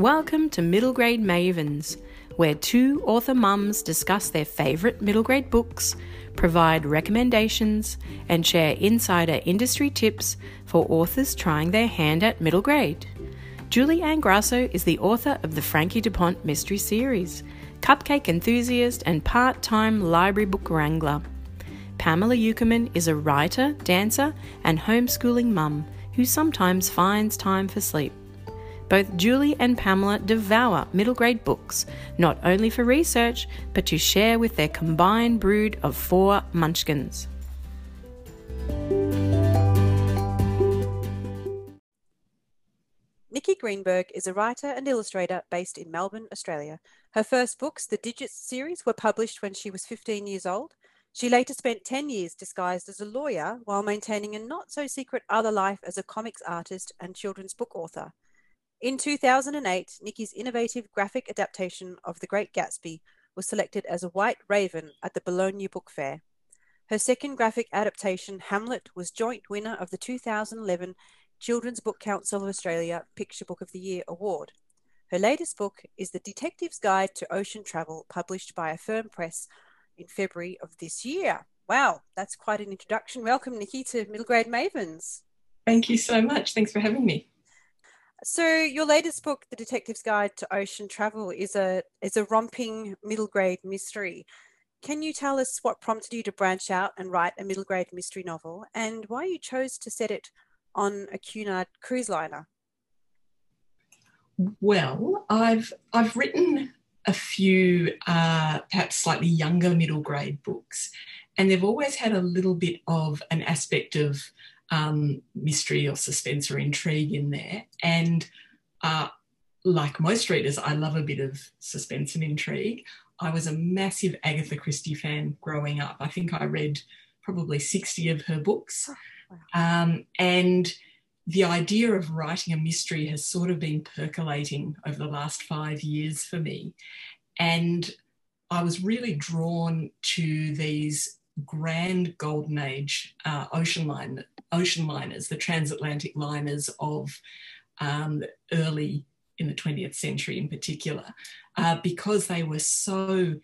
Welcome to Middle Grade Mavens, where two author mums discuss their favourite middle grade books, provide recommendations, and share insider industry tips for authors trying their hand at middle grade. Julie Anne Grasso is the author of the Frankie DuPont Mystery Series, cupcake enthusiast, and part time library book wrangler. Pamela Ueckerman is a writer, dancer, and homeschooling mum who sometimes finds time for sleep. Both Julie and Pamela devour middle grade books, not only for research, but to share with their combined brood of four munchkins. Nikki Greenberg is a writer and illustrator based in Melbourne, Australia. Her first books, the Digits series, were published when she was 15 years old. She later spent 10 years disguised as a lawyer while maintaining a not so secret other life as a comics artist and children's book author. In 2008, Nikki's innovative graphic adaptation of The Great Gatsby was selected as a White Raven at the Bologna Book Fair. Her second graphic adaptation, Hamlet, was joint winner of the 2011 Children's Book Council of Australia Picture Book of the Year award. Her latest book is The Detective's Guide to Ocean Travel, published by Affirm Press in February of this year. Wow, that's quite an introduction. Welcome, Nikki, to Middle Grade Mavens. Thank you so much. Thanks for having me. So your latest book, The Detective's Guide to Ocean Travel, is a is a romping middle grade mystery. Can you tell us what prompted you to branch out and write a middle grade mystery novel and why you chose to set it on a Cunard cruise liner? Well, I've I've written a few uh, perhaps slightly younger middle grade books, and they've always had a little bit of an aspect of um, mystery or suspense or intrigue in there. And uh, like most readers, I love a bit of suspense and intrigue. I was a massive Agatha Christie fan growing up. I think I read probably 60 of her books. Oh, wow. um, and the idea of writing a mystery has sort of been percolating over the last five years for me. And I was really drawn to these grand golden age uh, ocean line ocean liners, the transatlantic liners of um, early in the 20th century in particular, uh, because they were so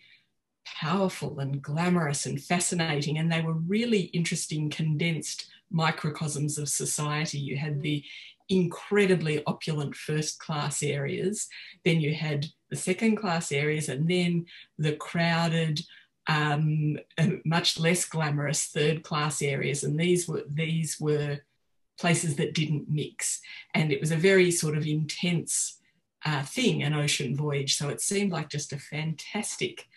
powerful and glamorous and fascinating, and they were really interesting, condensed microcosms of society. You had the incredibly opulent first class areas, then you had the second class areas, and then the crowded, um, much less glamorous third class areas, and these were these were places that didn't mix, and it was a very sort of intense uh, thing, an ocean voyage. So it seemed like just a fantastic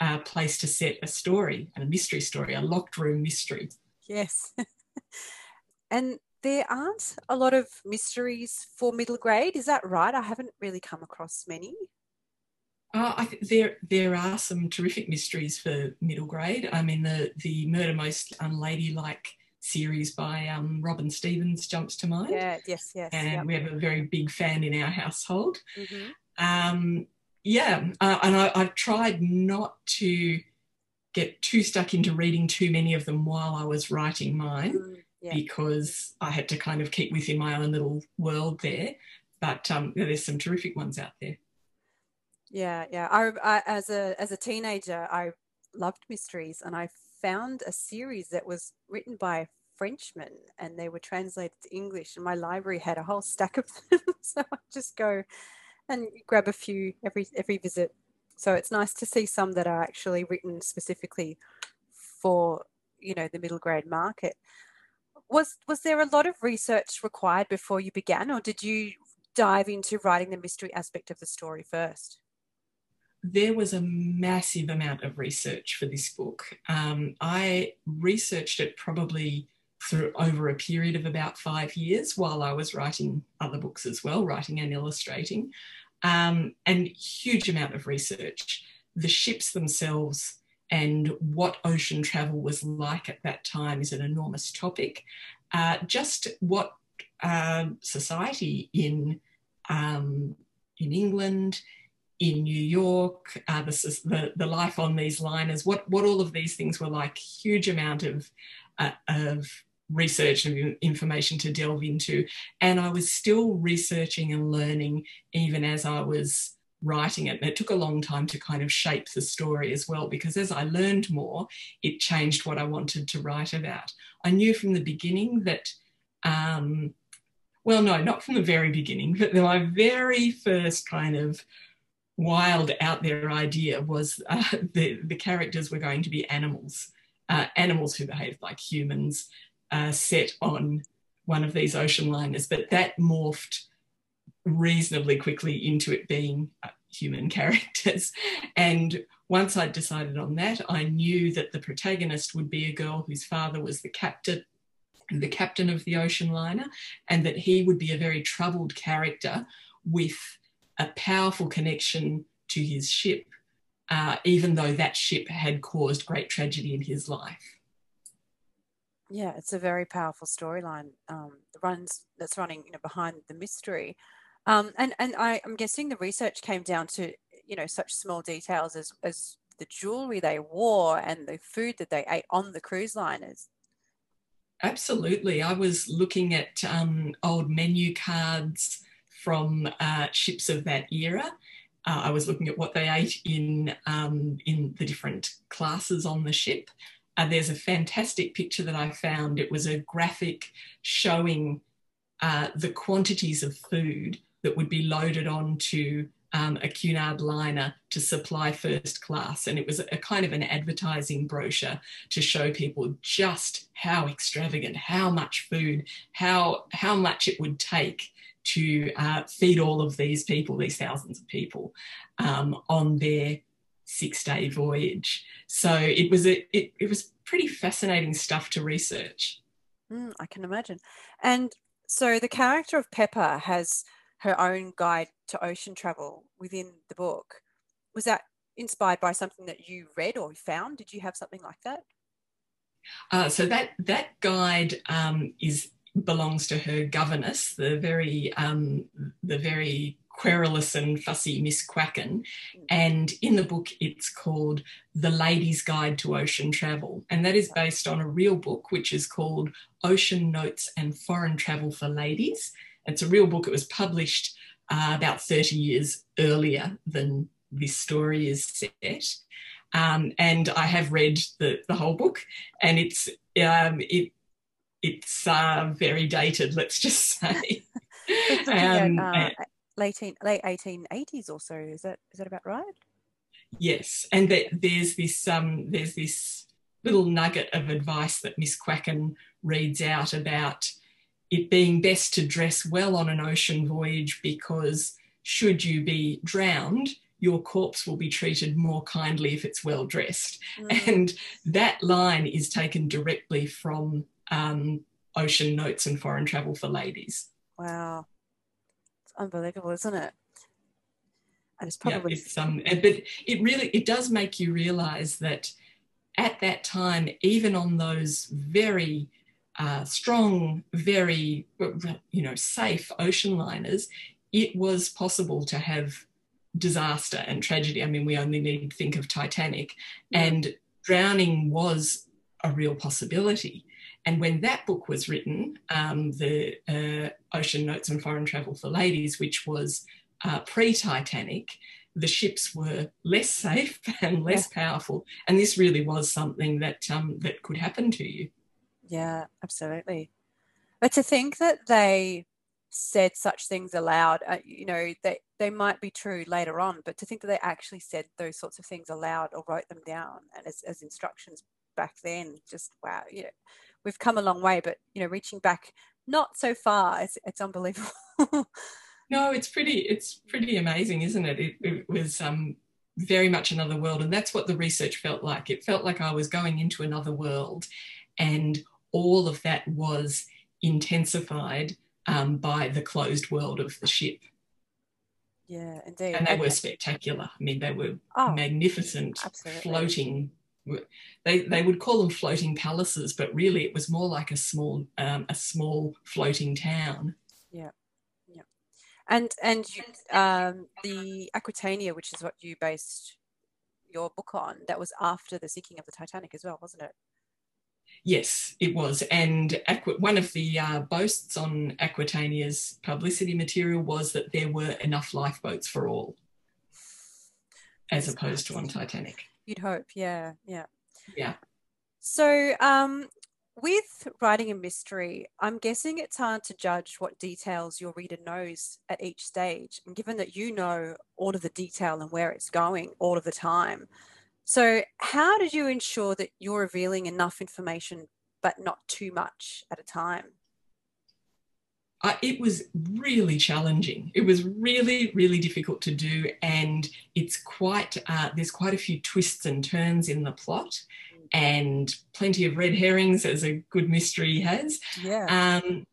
uh, place to set a story and a mystery story, a locked room mystery. Yes, and there aren't a lot of mysteries for middle grade. Is that right? I haven't really come across many. Uh, I th- there there are some terrific mysteries for middle grade. I mean, the the Murder Most Unladylike series by um, Robin Stevens jumps to mind. Yeah, yes, yes. And yep. we have a very big fan in our household. Mm-hmm. Um, yeah, uh, and I, I've tried not to get too stuck into reading too many of them while I was writing mine. Mm, yeah. Because I had to kind of keep within my own little world there. But um, there's some terrific ones out there. Yeah, yeah. I, I, as a as a teenager, I loved mysteries, and I found a series that was written by a Frenchman, and they were translated to English. And my library had a whole stack of them, so I just go and grab a few every every visit. So it's nice to see some that are actually written specifically for you know the middle grade market. Was was there a lot of research required before you began, or did you dive into writing the mystery aspect of the story first? There was a massive amount of research for this book. Um, I researched it probably through over a period of about five years while I was writing other books as well, writing and illustrating, um, and huge amount of research. The ships themselves and what ocean travel was like at that time is an enormous topic. Uh, just what uh, society in um, in England, in New York, uh, this is the, the life on these liners, what, what all of these things were like, huge amount of, uh, of research and information to delve into. And I was still researching and learning even as I was writing it. And it took a long time to kind of shape the story as well, because as I learned more, it changed what I wanted to write about. I knew from the beginning that, um, well, no, not from the very beginning, but my very first kind of wild out there idea was uh, the, the characters were going to be animals, uh, animals who behaved like humans, uh, set on one of these ocean liners. But that morphed reasonably quickly into it being uh, human characters. And once I'd decided on that, I knew that the protagonist would be a girl whose father was the captain the captain of the ocean liner, and that he would be a very troubled character with a powerful connection to his ship, uh, even though that ship had caused great tragedy in his life. Yeah, it's a very powerful storyline. Um, runs that's running you know, behind the mystery, um, and and I, I'm guessing the research came down to you know such small details as as the jewelry they wore and the food that they ate on the cruise liners. Absolutely, I was looking at um, old menu cards from uh, ships of that era. Uh, I was looking at what they ate in um, in the different classes on the ship. Uh, there's a fantastic picture that I found. It was a graphic showing uh, the quantities of food that would be loaded onto um, a Cunard liner to supply first class. And it was a kind of an advertising brochure to show people just how extravagant, how much food, how, how much it would take to uh, feed all of these people, these thousands of people, um, on their six-day voyage. So it was a, it, it was pretty fascinating stuff to research. Mm, I can imagine. And so the character of Pepper has her own guide to ocean travel within the book. Was that inspired by something that you read or found? Did you have something like that? Uh, so that that guide um, is belongs to her governess, the very um, the very querulous and fussy Miss Quacken. And in the book, it's called The Lady's Guide to Ocean Travel. And that is based on a real book, which is called Ocean Notes and Foreign Travel for Ladies. It's a real book. It was published uh, about 30 years earlier than this story is set. Um, and I have read the, the whole book, and it's um, it it's uh, very dated, let's just say. um, at, uh, late late eighteen eighties or so. Is that is that about right? Yes, and that there's this um, there's this little nugget of advice that Miss Quacken reads out about it being best to dress well on an ocean voyage because should you be drowned, your corpse will be treated more kindly if it's well dressed. Mm. And that line is taken directly from um, ocean notes and foreign travel for ladies. Wow. It's unbelievable, isn't it? And it's probably yeah, it's, um, but it really it does make you realize that at that time, even on those very uh, strong, very you know safe ocean liners, it was possible to have disaster and tragedy. I mean, we only need to think of Titanic, and drowning was a real possibility. And when that book was written, um, the uh, Ocean Notes and Foreign Travel for Ladies, which was uh, pre Titanic, the ships were less safe and less yeah. powerful. And this really was something that, um, that could happen to you. Yeah, absolutely. But to think that they said such things aloud, uh, you know, they, they might be true later on, but to think that they actually said those sorts of things aloud or wrote them down and as, as instructions back then, just wow, you know, we've come a long way, but you know, reaching back not so far, it's, it's unbelievable. no, it's pretty, it's pretty amazing, isn't it? It, it was um, very much another world, and that's what the research felt like. It felt like I was going into another world, and all of that was intensified um, by the closed world of the ship. Yeah, indeed. And they were spectacular. I mean, they were oh, magnificent, absolutely. floating they they would call them floating palaces, but really it was more like a small um, a small floating town. Yeah, yeah, and and you, um, the Aquitania, which is what you based your book on, that was after the sinking of the Titanic as well, wasn't it? Yes, it was. And one of the uh, boasts on Aquitania's publicity material was that there were enough lifeboats for all, as opposed to on Titanic. You'd hope, yeah, yeah. Yeah. So, um, with writing a mystery, I'm guessing it's hard to judge what details your reader knows at each stage. And given that you know all of the detail and where it's going all of the time, so, how did you ensure that you're revealing enough information but not too much at a time? Uh, it was really challenging. It was really, really difficult to do, and it's quite uh, there's quite a few twists and turns in the plot, and plenty of red herrings, as a good mystery has. Yeah. Um,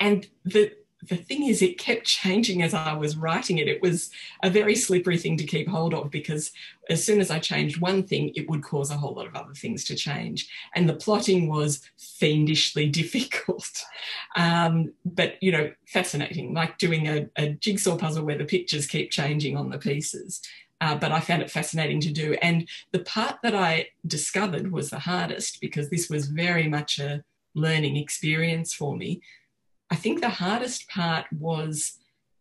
and the the thing is, it kept changing as I was writing it. It was a very slippery thing to keep hold of because as soon as I changed one thing, it would cause a whole lot of other things to change. And the plotting was fiendishly difficult, um, but you know, fascinating, like doing a, a, jigsaw puzzle where the pictures keep changing on the pieces. Uh, but I found it fascinating to do. And the part that I discovered was the hardest because this was very much a learning experience for me I think the hardest part was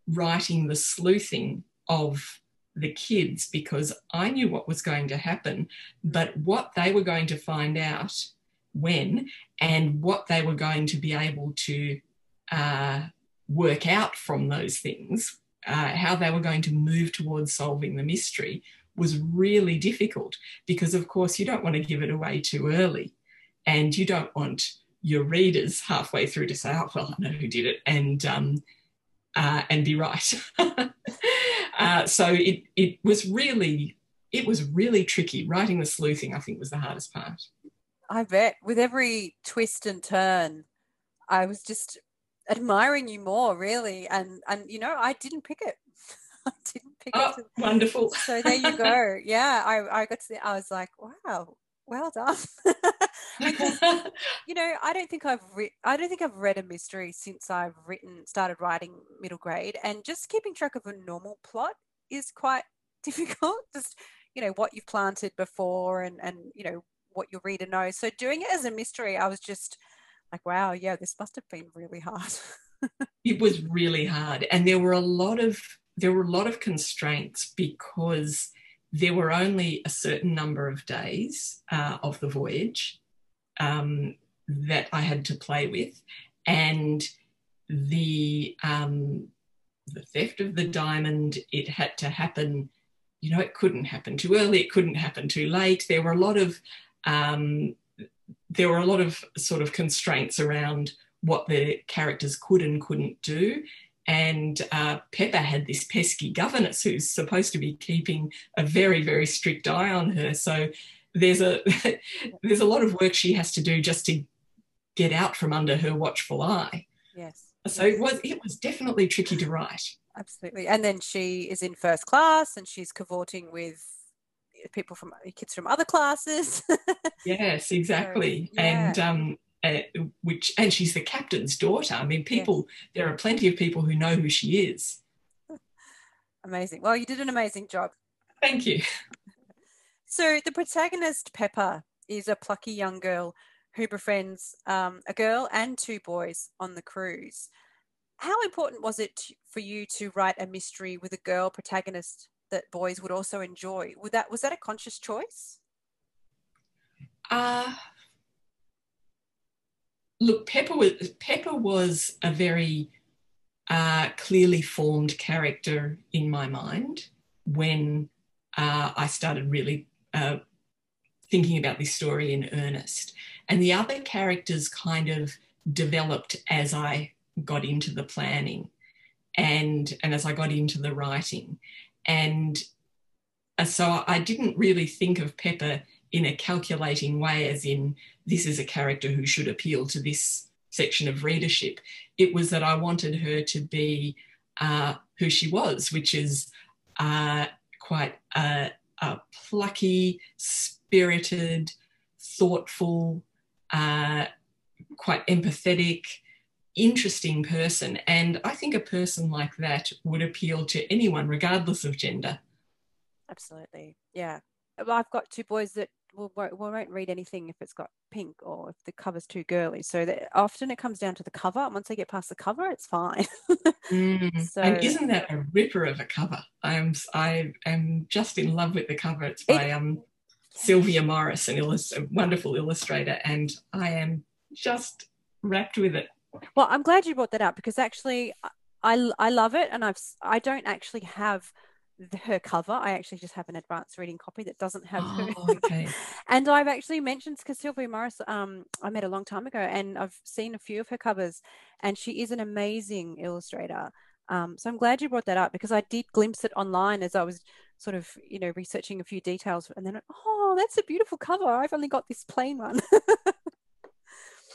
writing the sleuthing of the kids because I knew what was going to happen, but what they were going to find out when and what they were going to be able to uh, work out from those things, uh, how they were going to move towards solving the mystery was really difficult because, of course, you don't want to give it away too early and you don't want your readers halfway through to say, "Oh, well, I know who did it," and um, uh, and be right. uh, so it it was really it was really tricky. Writing the sleuthing, I think, was the hardest part. I bet. With every twist and turn, I was just admiring you more, really. And and you know, I didn't pick it. I didn't pick oh, it. Wonderful. So there you go. Yeah, I I got to. The, I was like, wow, well done. you know, I don't think I've re- I don't think I've read a mystery since I've written started writing middle grade, and just keeping track of a normal plot is quite difficult. Just you know what you've planted before, and and you know what your reader knows. So doing it as a mystery, I was just like, wow, yeah, this must have been really hard. it was really hard, and there were a lot of there were a lot of constraints because there were only a certain number of days uh, of the voyage um, that I had to play with, and the um, the theft of the diamond. It had to happen. You know, it couldn't happen too early. It couldn't happen too late. There were a lot of um, there were a lot of sort of constraints around what the characters could and couldn't do. And uh, Pepper had this pesky governess who's supposed to be keeping a very, very strict eye on her. So there's a there's a lot of work she has to do just to get out from under her watchful eye. Yes. So yes. it was it was definitely tricky to write. Absolutely. And then she is in first class and she's cavorting with people from kids from other classes. yes, exactly. So, yeah. And um uh, which and she's the captain's daughter. I mean, people yeah. there are plenty of people who know who she is. Amazing. Well, you did an amazing job. Thank you. So the protagonist Pepper is a plucky young girl who befriends um, a girl and two boys on the cruise. How important was it for you to write a mystery with a girl protagonist that boys would also enjoy? Would that was that a conscious choice? Uh look, Pepper was Pepper was a very uh, clearly formed character in my mind when uh, I started really uh, thinking about this story in earnest. And the other characters kind of developed as I got into the planning and, and as I got into the writing. And uh, so I didn't really think of Pepper in a calculating way, as in, this is a character who should appeal to this section of readership. It was that I wanted her to be uh, who she was, which is uh, quite a, a, plucky, spirited, thoughtful, uh, quite empathetic, interesting person. And I think a person like that would appeal to anyone, regardless of gender. Absolutely. Yeah. Well, I've got two boys that we'll, we won't read anything if it's got pink or if the cover's too girly. So that often it comes down to the cover. Once they get past the cover, it's fine. mm. so, and isn't that a ripper of a cover? I am I am just in love with the cover. It's by it, um Sylvia Morris, an illust- a wonderful illustrator, and I am just wrapped with it. Well, I'm glad you brought that up because actually, I I love it, and I've I don't actually have her cover. I actually just have an advanced reading copy that doesn't have oh, her. okay. and I've actually mentioned because Sylvia Morris, um, I met a long time ago, and I've seen a few of her covers, and she is an amazing illustrator. Um, so I'm glad you brought that up because I did glimpse it online as I was sort of, you know, researching a few details, and then oh, that's a beautiful cover. I've only got this plain one.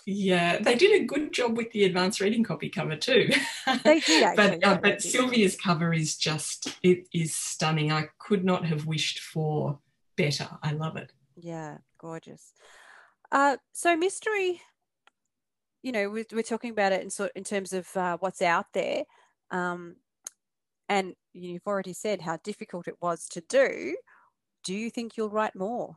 Yeah, they did a good job with the advanced reading copy cover too. They did actually. but uh, but Sylvia's cover is just it is stunning. I could not have wished for better. I love it. Yeah, gorgeous. Uh, so mystery, you know, we're, we're talking about it in sort in terms of uh, what's out there, um, and you've already said how difficult it was to do. Do you think you'll write more?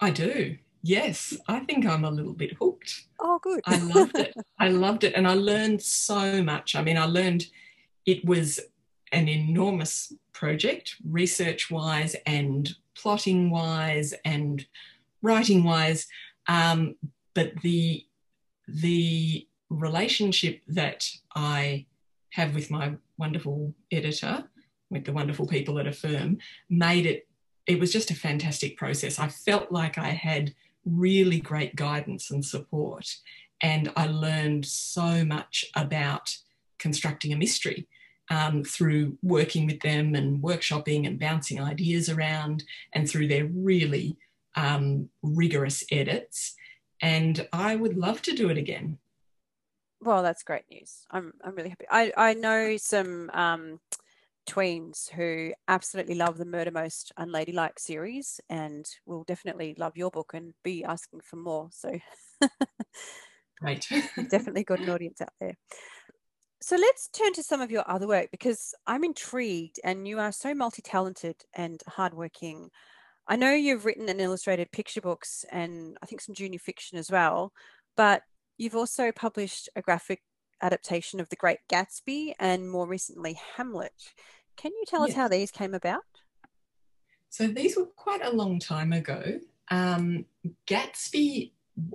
I do. Yes, I think I'm a little bit hooked. Oh, good. I loved it. I loved it. And I learned so much. I mean, I learned it was an enormous project, research wise and plotting wise and writing wise. Um, but the, the relationship that I have with my wonderful editor, with the wonderful people at Affirm, made it, it was just a fantastic process. I felt like I had really great guidance and support. And I learned so much about constructing a mystery um, through working with them and workshopping and bouncing ideas around and through their really um, rigorous edits. And I would love to do it again. Well, that's great news. I'm, I'm really happy. I, I know some um, tweens who absolutely love the Murder Most Unladylike series and will definitely love your book and be asking for more. So, right. definitely got an audience out there. So, let's turn to some of your other work because I'm intrigued and you are so multi talented and hardworking. I know you've written and illustrated picture books and I think some junior fiction as well, but you've also published a graphic adaptation of The Great Gatsby and more recently Hamlet. Can you tell us how these came about? So these were quite a long time ago. Um, Gatsby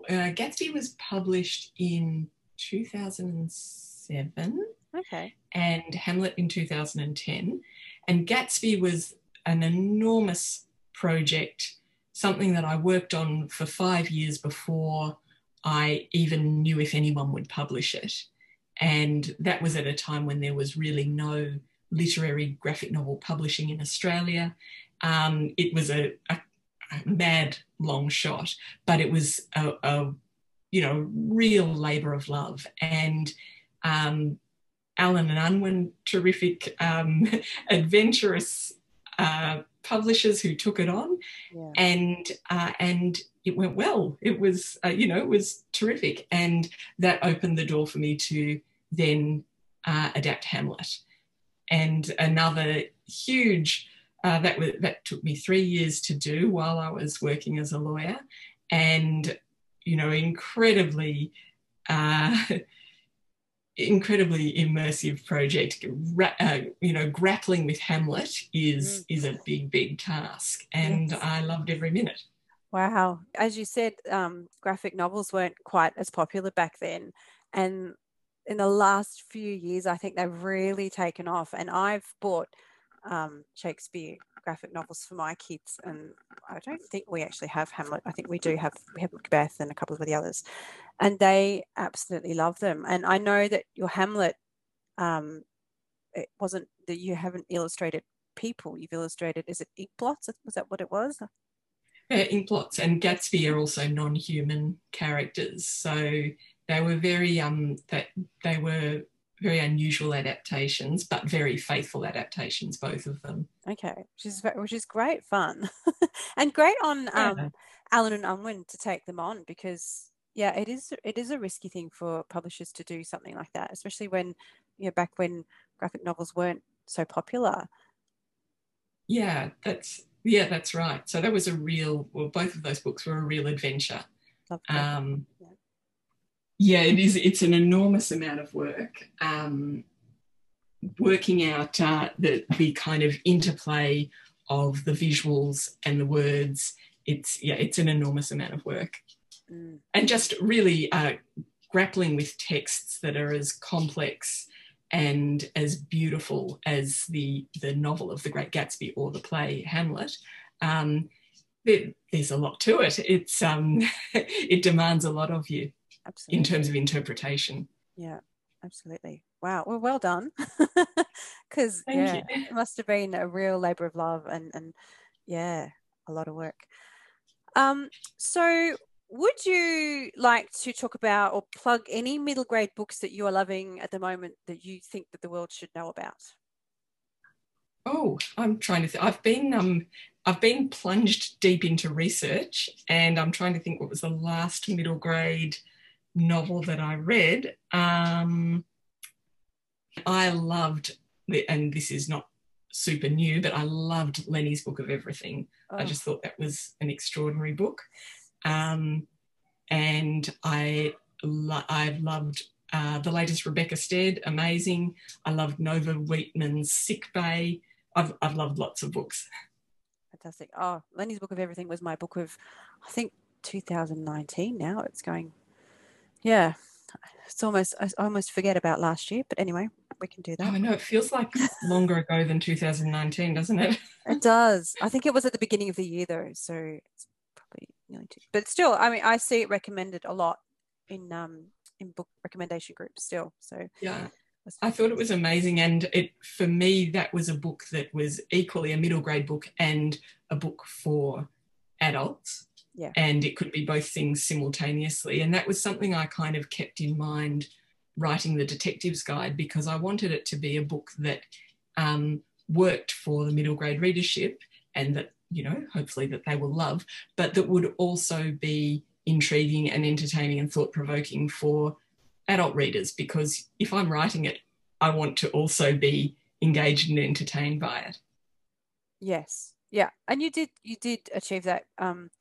uh, Gatsby was published in 2007. Okay. And Hamlet in 2010. And Gatsby was an enormous project, something that I worked on for five years before I even knew if anyone would publish it. And that was at a time when there was really no literary graphic novel publishing in Australia. Um, it was a, a, a, mad long shot, but it was a, a you know real labour of love. And um, Allen and Unwin, terrific, um, adventurous uh, publishers who took it on, yeah. and uh, and it went well. It was uh, you know it was terrific, and that opened the door for me to then uh, adapt Hamlet. And another huge uh, that was, that took me three years to do while I was working as a lawyer, and you know incredibly. Uh, incredibly immersive project. Ra- uh, you know, grappling with Hamlet is mm. is a big, big task, and yes. I loved every minute. Wow, as you said, um, graphic novels weren't quite as popular back then, and in the last few years, I think they've really taken off. And I've bought um, Shakespeare graphic novels for my kids, and I don't think we actually have Hamlet. I think we do have we have Macbeth and a couple of the others, and they absolutely love them. And I know that your Hamlet, um, it wasn't that you haven't illustrated people. You've illustrated is it ink blots? Was that what it was? Yeah, and Gatsby are also non-human characters, so they were very um that they were very unusual adaptations, but very faithful adaptations, both of them. Okay, which is which is great fun, and great on um, yeah. Allen and Unwin to take them on because yeah, it is it is a risky thing for publishers to do something like that, especially when you know back when graphic novels weren't so popular. Yeah, that's Yeah, that's right. So that was a real. Well, both of those books were a real adventure. Um, yeah. Yeah, it is. It's an enormous amount of work. Um, working out uh, the the kind of interplay of the visuals and the words. It's yeah, it's an enormous amount of work, mm. and just really uh, grappling with texts that are as complex and as beautiful as the the novel of the Great Gatsby or the play Hamlet. Um, there, there's a lot to it. It's um, it demands a lot of you absolutely. in terms of interpretation. Yeah, absolutely. Wow. Well, well done. Because yeah, you. it must have been a real labour of love and and yeah, a lot of work. Um, so would you like to talk about or plug any middle grade books that you are loving at the moment that you think that the world should know about? Oh, I'm trying to think. I've been um I've been plunged deep into research and I'm trying to think what was the last middle grade novel that I read. Um, I loved, and this is not super new, but I loved Lenny's Book of Everything. Oh. I just thought that was an extraordinary book. Um, and I lo- I've loved uh, the latest Rebecca Stead, amazing. I loved Nova Weetman's Sick Bay. I've, I've loved lots of books. Fantastic. Oh, Lenny's Book of Everything was my book of, I think, 2019 now. It's going, yeah, it's almost, I almost forget about last year, but anyway, we can do that. Oh, I know. It feels like longer ago than 2019, doesn't it? it does. I think it was at the beginning of the year, though. So it's probably nearly two. But still, I mean, I see it recommended a lot in um in book recommendation groups still. So yeah. I thought it was amazing, and it for me that was a book that was equally a middle grade book and a book for adults. Yeah. And it could be both things simultaneously, and that was something I kind of kept in mind writing the detectives guide because I wanted it to be a book that um, worked for the middle grade readership and that you know hopefully that they will love, but that would also be intriguing and entertaining and thought provoking for adult readers because if I'm writing it, I want to also be engaged and entertained by it. Yes. Yeah. And you did you did achieve that. Um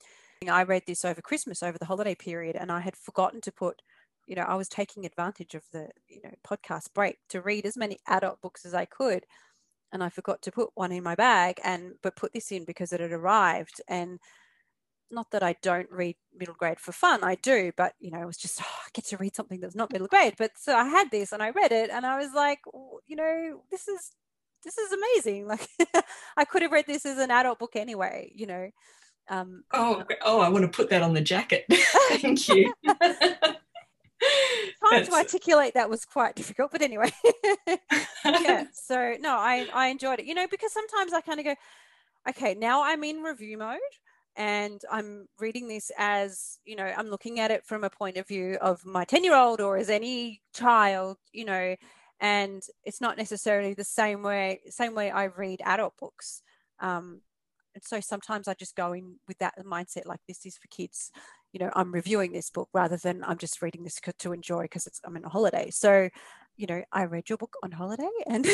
I read this over Christmas, over the holiday period, and I had forgotten to put, you know, I was taking advantage of the, you know, podcast break to read as many adult books as I could. And I forgot to put one in my bag and but put this in because it had arrived. And not that I don't read middle grade for fun, I do, but you know, it was just oh, I get to read something that's not middle grade. But so I had this and I read it and I was like, you know, this is this is amazing. Like I could have read this as an adult book anyway, you know. Um, oh, oh, I want to put that on the jacket. Thank you. Trying to articulate that was quite difficult, but anyway. yeah. So no, I I enjoyed it. You know, because sometimes I kind of go, okay, now I'm in review mode and I'm reading this as, you know, I'm looking at it from a point of view of my 10 year old or as any child, you know, and it's not necessarily the same way, same way I read adult books. Um, and so sometimes I just go in with that mindset, like this is for kids, you know, I'm reviewing this book rather than I'm just reading this to enjoy because it's, I'm in a holiday. So, you know, I read your book on holiday and,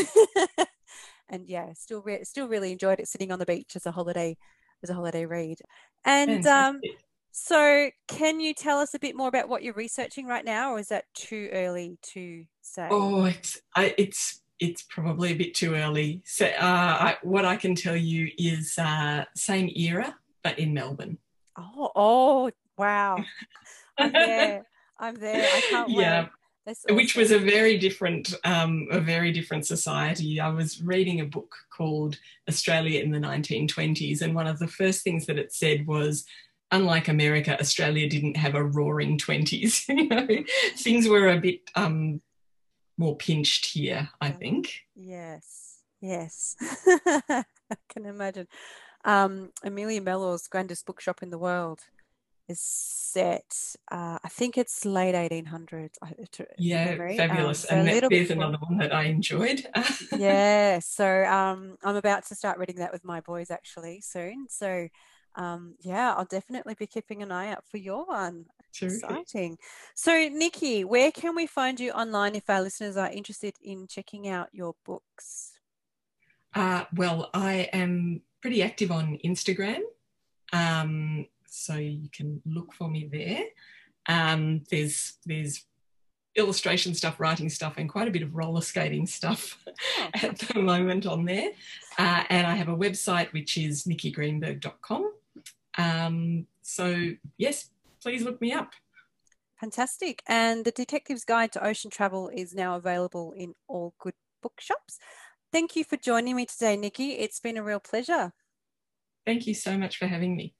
and yeah, still, re- still really enjoyed it sitting on the beach as a holiday as a holiday read. And um, so, can you tell us a bit more about what you're researching right now, or is that too early to say? Oh, it's I, it's it's probably a bit too early. So, uh, I, what I can tell you is uh, same era, but in Melbourne. Oh, oh, wow! I'm there. I'm there. I can't wait. Yeah. Awesome. Which was a very different, um, a very different society. I was reading a book called Australia in the 1920s, and one of the first things that it said was, unlike America, Australia didn't have a roaring 20s. you know, things were a bit um, more pinched here, I think. Yes, yes, I can imagine. Um, Amelia Mellor's grandest bookshop in the world is set. Uh, I think it's late 1800s. Yeah, um, fabulous. Um, so and that, there's before. another one that I enjoyed. yeah, so um, I'm about to start reading that with my boys actually soon. So um, yeah, I'll definitely be keeping an eye out for your one. Terrific. Exciting. So, Nikki, where can we find you online if our listeners are interested in checking out your books? Uh, well, I am pretty active on Instagram. Um, so you can look for me there. Um, there's there's illustration stuff, writing stuff, and quite a bit of roller skating stuff oh. at the moment on there. Uh, and I have a website which is nikkigreenberg.com. Um, so yes, please look me up. Fantastic. And the Detective's Guide to Ocean Travel is now available in all good bookshops. Thank you for joining me today, Nikki. It's been a real pleasure. Thank you so much for having me.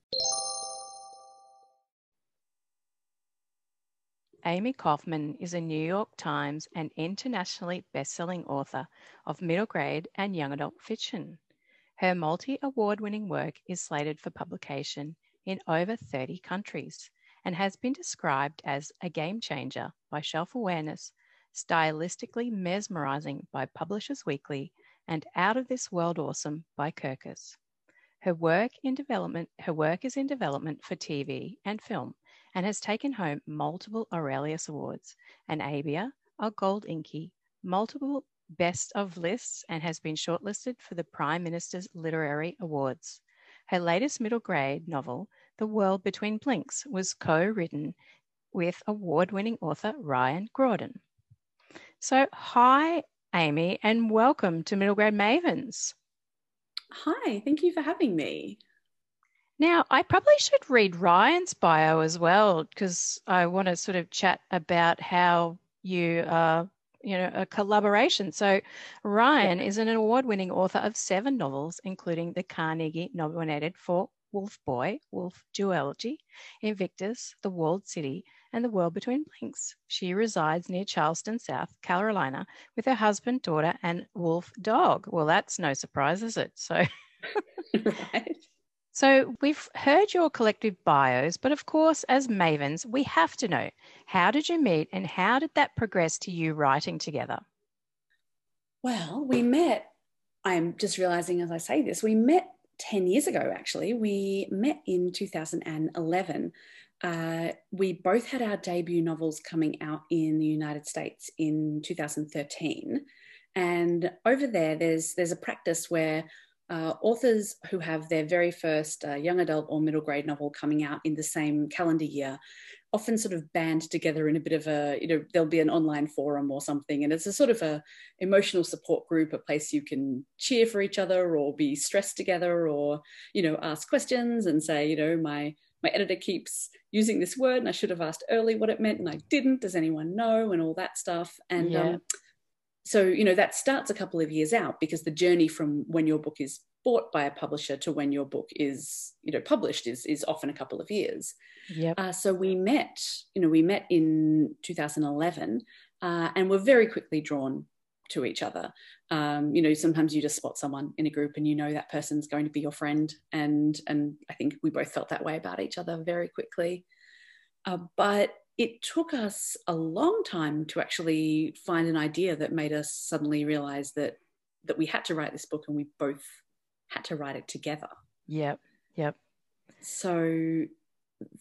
Amie Kaufman is a New York Times and internationally best-selling author of middle grade and young adult fiction. Her multi-award winning work is slated for publication in over 30 countries and has been described as a game changer by Shelf Awareness, stylistically mesmerizing by Publishers Weekly, and out of this world awesome by Kirkus. Her work in development, her work is in development for TV and film and has taken home multiple Aurealis Awards, an ABIA, a Gold Inky, multiple Best of lists, and has been shortlisted for the Prime Minister's Literary Awards. Her latest middle grade novel, the World Between Blinks was co written with award winning author Ryan Graudin. So, hi, Amie, and welcome to Middle Grade Mavens. Hi, thank you for having me. Now, I probably should read Ryan's bio as well because I want to sort of chat about how you are, you know, a collaboration. So, Ryan yeah. is an award winning author of seven novels, including the Carnegie nominated for Wolf by Wolf Duology, Invictus, The Walled City, and The World Between Blinks. She resides near Charleston, South Carolina, with her husband, daughter, and wolf dog. Well, that's no surprise, is it? So, right. So, we've heard your collective bios, but of course, as mavens, we have to know how did you meet and how did that progress to you writing together? Well, we met, I'm just realizing as I say this, we met 10 years ago, actually. We met in 2011. Uh, we both had our debut novels coming out in the United States in 2013. And over there, there's, there's a practice where uh, authors who have their very first uh, young adult or middle grade novel coming out in the same calendar year often sort of band together in a bit of a you know there'll be an online forum or something and it's a sort of a emotional support group a place you can cheer for each other or be stressed together or you know ask questions and say you know my my editor keeps using this word and i should have asked early what it meant and i didn't. Does anyone know? and all that stuff. And yeah. um, so you know that starts a couple of years out because the journey from when your book is bought by a publisher to when your book is you know published is is often a couple of years. Yeah uh, so we met you know we met in 2011 uh, and were very quickly drawn to each other. Um, you know sometimes you just spot someone in a group and you know that person's going to be your friend and and i think we both felt that way about each other very quickly. Uh, but it took us a long time to actually find an idea that made us suddenly realize that that we had to write this book and we both had to write it together. Yep. Yep. So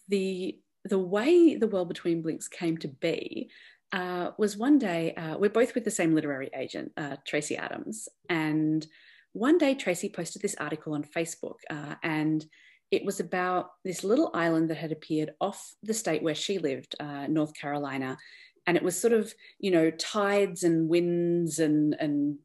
the the way the world between blinks came to be uh, was one day uh, we're both with the same literary agent, uh, Tracey Adams, and one day Tracey posted this article on Facebook, uh, and it was about this little island that had appeared off the state where she lived, uh, North Carolina, and it was sort of you know tides and winds and and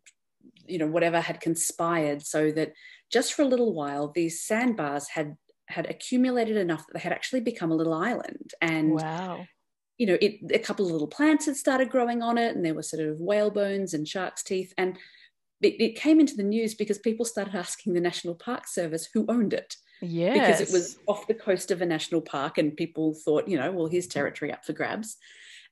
you know whatever had conspired so that just for a little while these sandbars had had accumulated enough that they had actually become a little island. And wow. you know it a couple of little plants had started growing on it and there were sort of whale bones and shark's teeth. And it, it came into the news because people started asking the national park service who owned it yeah because it was off the coast of a national park and people thought you know well here's territory up for grabs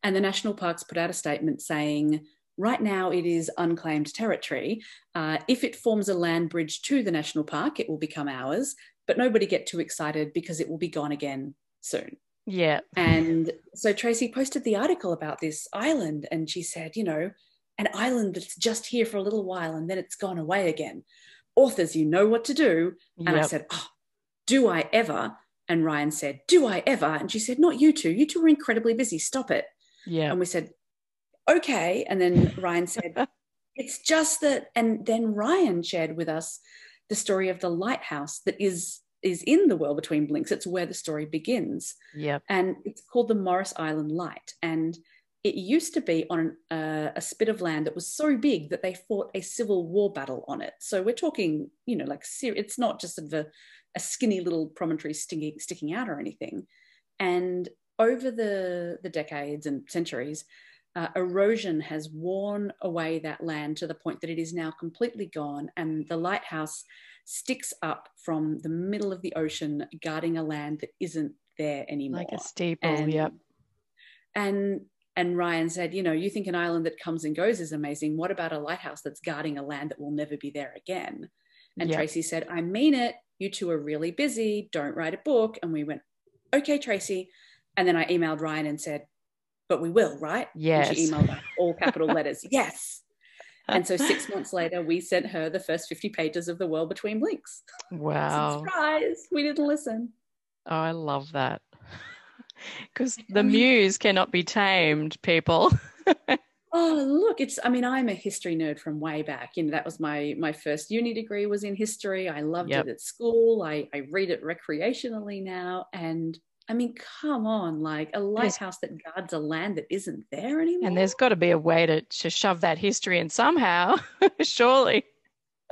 and the national parks put out a statement saying Right now, it is unclaimed territory. Uh, if it forms a land bridge to the national park, it will become ours. But nobody get too excited because it will be gone again soon. Yeah. And so Tracey posted the article about this island, and she said, you know, an island that's just here for a little while and then it's gone away again. Authors, you know what to do. And yep. I said, oh, do I ever? And Ryan said, do I ever? And she said, not you two. You two are incredibly busy. Stop it. Yeah. And we said, okay. And then Ryan said, it's just that, and then Ryan shared with us the story of the lighthouse that is is in the world between blinks. It's where the story begins. yeah And it's called the Morris Island Light. And it used to be on uh, a spit of land that was so big that they fought a civil war battle on it. So we're talking, you know, like it's not just sort of a, a skinny little promontory sticking, sticking out or anything. And over the, the decades and centuries, uh, erosion has worn away that land to the point that it is now completely gone. And the lighthouse sticks up from the middle of the ocean, guarding a land that isn't there anymore. Like a steeple, and, yep. And and Ryan said, you know, you think an island that comes and goes is amazing. What about a lighthouse that's guarding a land that will never be there again? And yep. Tracey said, I mean it. You two are really busy. Don't write a book. And we went, okay, Tracey. And then I emailed Ryan and said, but we will, right? Yes. And she emailed back all capital letters, yes. And so six months later, we sent her the first 50 pages of The World Between Blinks. Wow. Surprise. We didn't listen. Oh, I love that. Because the muse cannot be tamed, people. oh, look, it's I mean, I'm a history nerd from way back. You know, that was my my first uni degree was in history. I loved yep. it at school. I, I read it recreationally now. And I mean, come on, like a lighthouse that guards a land that isn't there anymore. And there's got to be a way to, to shove that history in somehow, surely.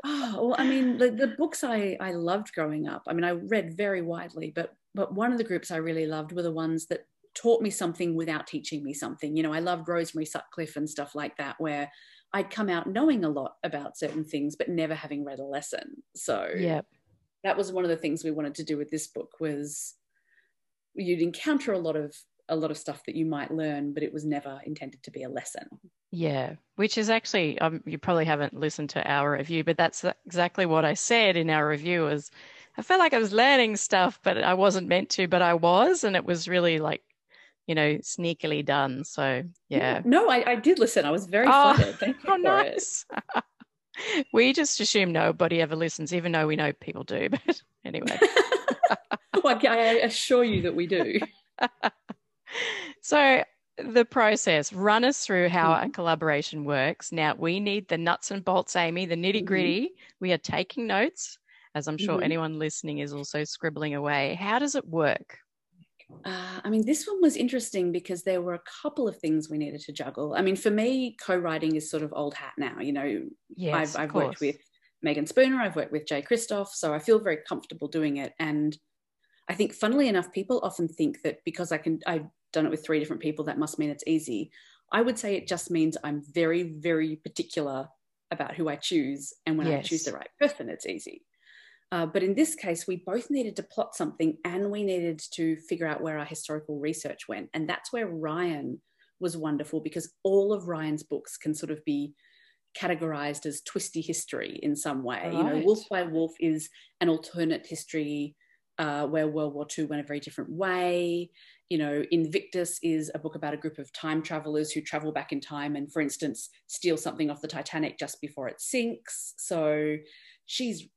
Oh, well, I mean, the, the books I, I loved growing up, I mean, I read very widely, but but one of the groups I really loved were the ones that taught me something without teaching me something. You know, I loved Rosemary Sutcliff and stuff like that, where I'd come out knowing a lot about certain things, but never having read a lesson. So yeah, that was one of the things we wanted to do with this book was you'd encounter a lot of a lot of stuff that you might learn, but it was never intended to be a lesson. Yeah, which is actually um, you probably haven't listened to our review, but that's exactly what I said in our review. Was I felt like I was learning stuff, but I wasn't meant to, but I was, and it was really like you know sneakily done. So yeah. No, I, I did listen. I was very oh, flattered. Thank you oh, nice. we just assume nobody ever listens, even though we know people do. But anyway. well, I assure you that we do. so the process run us through how mm-hmm. a collaboration works now we need the nuts and bolts Amie the nitty gritty mm-hmm. we are taking notes as i'm sure mm-hmm. anyone listening is also scribbling away how does it work uh, I mean, this one was interesting because there were a couple of things we needed to juggle. I mean, for me, co-writing is sort of old hat now. You know, yes, I've, I've worked with Meagan Spooner, I've worked with Jay Kristoff, so I feel very comfortable doing it. And I think, funnily enough, people often think that because I can, I've done it with three different people, that must mean it's easy. I would say it just means I'm very, very particular about who I choose. And when yes. I choose the right person, it's easy. Uh, but in this case, we both needed to plot something and we needed to figure out where our historical research went. And that's where Ryan was wonderful because all of Ryan's books can sort of be categorized as twisty history in some way. Right. You know, Wolf by Wolf is an alternate history uh, where World War II went a very different way. You know, Invictus is a book about a group of time travelers who travel back in time and, for instance, steal something off the Titanic just before it sinks. So she's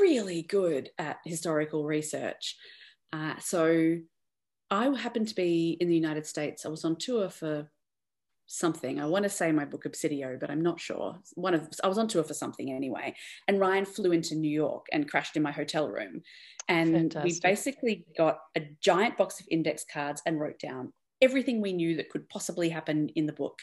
really good at historical research. Uh, so I happened to be in the United States. I was on tour for something. I want to say my book Obsidio, but I'm not sure. One of I was on tour for something anyway. And Ryan flew into New York and crashed in my hotel room. And Fantastic. we basically got a giant box of index cards and wrote down everything we knew that could possibly happen in the book,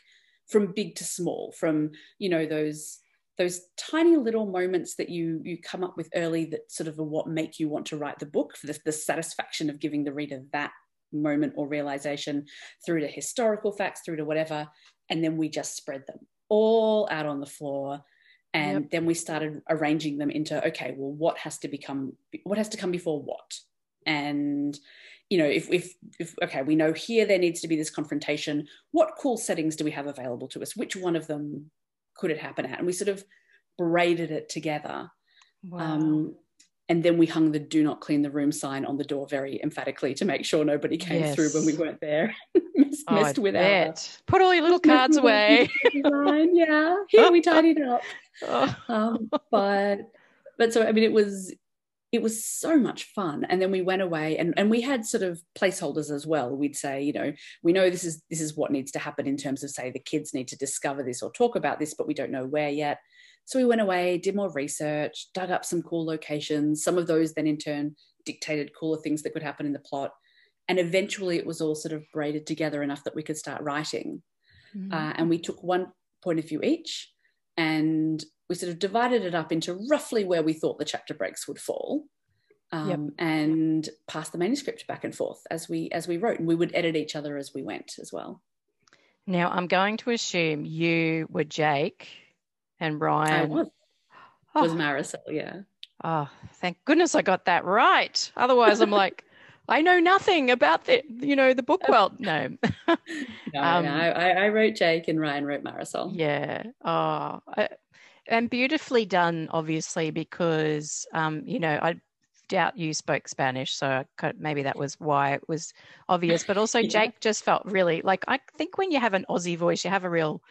from big to small, from you know those those tiny little moments that you you come up with early that sort of are what make you want to write the book for the, the satisfaction of giving the reader that moment or realization through to historical facts, through to whatever. And then we just spread them all out on the floor. And yep. then we started arranging them into okay, well, what has to become, what has to come before what? And, you know, if, if, if, okay, we know here there needs to be this confrontation. What cool settings do we have available to us? Which one of them could it happen at? And we sort of braided it together. Wow. Um, and then we hung the do not clean the room sign on the door very emphatically to make sure nobody came yes. through when we weren't there messed, oh, messed with our put all your little cards away yeah here we tidied up um, but but so i mean it was it was so much fun. And then we went away and, and we had sort of placeholders as well. We'd say you know we know this is this is what needs to happen in terms of say the kids need to discover this or talk about this but we don't know where yet. So we went away did more research dug up some cool locations. Some of those then in turn dictated cooler things that could happen in the plot. And eventually it was all sort of braided together enough that we could start writing. Mm-hmm. uh, and we took one point of view each and we sort of divided it up into roughly where we thought the chapter breaks would fall um, yep. and passed the manuscript back and forth as we as we wrote. And we would edit each other as we went as well. Now i'm going to assume you were jake and ryan. I was, oh. was marisol yeah. Oh thank goodness i got that right. Otherwise i'm like I know nothing about the, you know, the book world. No. no, um, no I, I, wrote Jake and Ryan wrote Marisol. Yeah. Oh, and beautifully done, obviously, because um, you know I doubt you spoke Spanish, so maybe that was why it was obvious. But also, yeah. Jake just felt really like I think when you have an Aussie voice, you have a real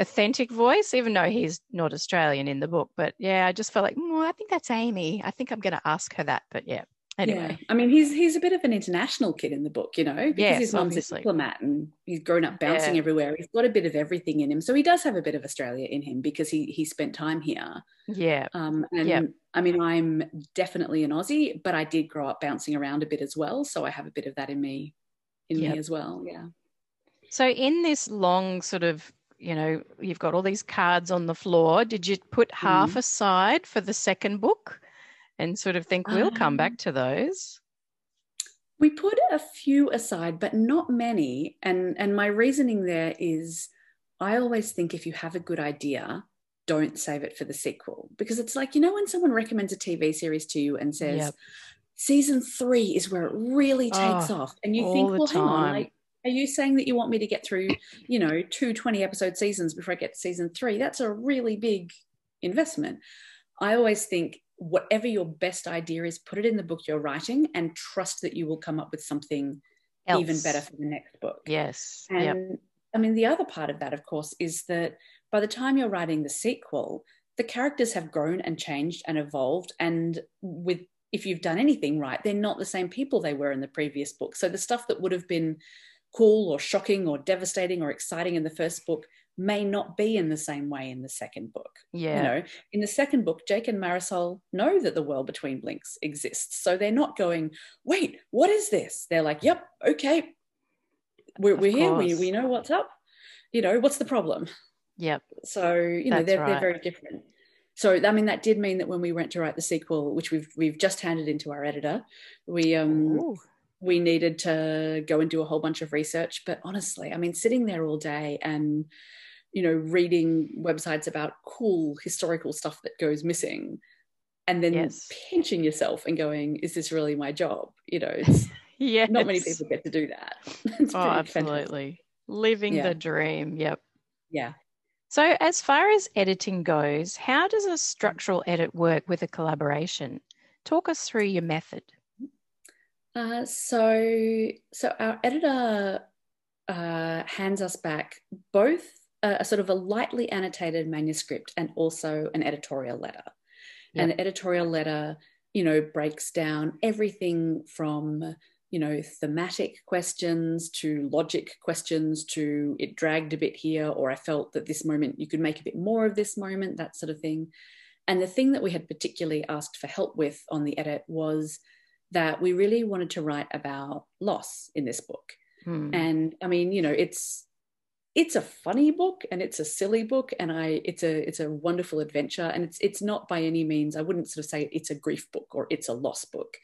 authentic voice, even though he's not Australian in the book. But yeah, I just felt like, well, I think that's Amie. I think I'm going to ask her that. But yeah, Anyway, yeah. I mean, he's he's a bit of an international kid in the book, you know, because yes, his mom's a diplomat and he's grown up bouncing yeah. everywhere. He's got a bit of everything in him, so he does have a bit of Australia in him because he he spent time here. Yeah. Um, and yeah. I mean, I'm definitely an Aussie, but I did grow up bouncing around a bit as well, so I have a bit of that in me, in yep. me as well. Yeah. So in this long sort of you know, you've got all these cards on the floor. Did you put half mm. aside for the second book? And sort of think we'll um, come back um, to those? We put a few aside, but not many. And and my reasoning there is I always think if you have a good idea, don't save it for the sequel. Because it's like, you know, when someone recommends a TV series to you and says, yep. season three is where it really takes oh, off. And you think, well, hang on, like, are you saying that you want me to get through, you know, two 20 episode seasons before I get to season three? That's a really big investment. I always think whatever your best idea is, put it in the book you're writing and trust that you will come up with something Else. even better for the next book. Yes. And yep. I mean, the other part of that, of course, is that by the time you're writing the sequel, the characters have grown and changed and evolved. And with if you've done anything right, they're not the same people they were in the previous book. So the stuff that would have been cool or shocking or devastating or exciting in the first book may not be in the same way in the second book. Yeah. You know, in the second book, Jake and Marisol know that the world between blinks exists. So they're not going, wait, what is this? They're like, yep, okay. We're, we're here. We, we know what's up. You know, what's the problem? Yep. So, you know, they're, right. they're very different. So, I mean, that did mean that when we went to write the sequel, which we've, we've just handed into our editor, we, um, Ooh we needed to go and do a whole bunch of research. But honestly, I mean, sitting there all day and you know, reading websites about cool historical stuff that goes missing and then yes. pinching yourself and going, is this really my job? You know, it's yes. not many people get to do that. oh, absolutely. Fantastic. Living yeah. the dream. Yep. Yeah. So, as far as editing goes, how does a structural edit work with a collaboration? Talk us through your method. Uh, so, so our editor uh, hands us back both a, a, sort of a lightly annotated manuscript and also an editorial letter. Yeah. And the editorial letter, you know, breaks down everything from you know thematic questions to logic questions to it dragged a bit here or i felt that this moment you could make a bit more of this moment that sort of thing and the thing that we had particularly asked for help with on the edit was that we really wanted to write about loss in this book hmm. and i mean you know it's it's a funny book and it's a silly book and i it's a it's a wonderful adventure and it's it's not by any means i wouldn't sort of say it's a grief book or it's a loss book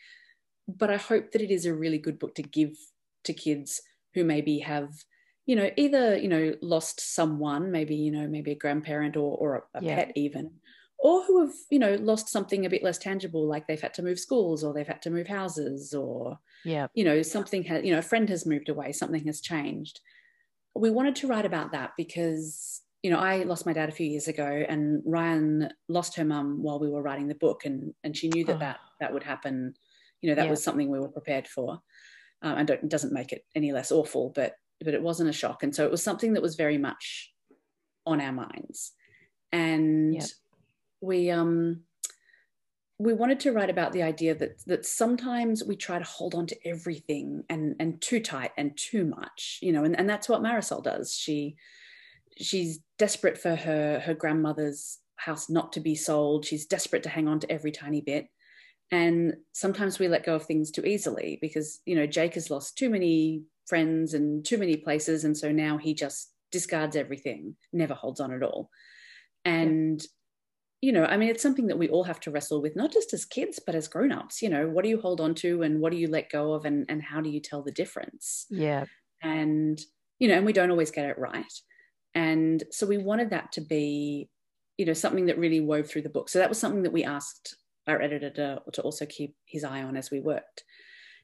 but i hope that it is a really good book to give to kids who maybe have you know either you know lost someone maybe you know maybe a grandparent or or a, a yeah. pet even or who have you know lost something a bit less tangible like they've had to move schools or they've had to move houses or yeah you know something has you know a friend has moved away something has changed we wanted to write about that because you know i lost my dad a few years ago and ryan lost her mum while we were writing the book and and she knew that oh. that that would happen. You know that yeah. was something we were prepared for. Um, and it doesn't make it any less awful but but it wasn't a shock. And so it was something that was very much on our minds. And we um we wanted to write about the idea that that sometimes we try to hold on to everything and and too tight and too much you know and, and that's what marisol does. She she's desperate for her her grandmother's house not to be sold. She's desperate to hang on to every tiny bit. And sometimes we let go of things too easily because you know jake has lost too many friends and too many places. And so now he just discards everything never holds on at all. And you know, I mean, it's something that we all have to wrestle with, not just as kids, but as grown-ups. You know, what do you hold on to and what do you let go of and, and how do you tell the difference? Yeah. And, you know, and we don't always get it right. And so we wanted that to be, you know, something that really wove through the book. So that was something that we asked our editor to, to also keep his eye on as we worked.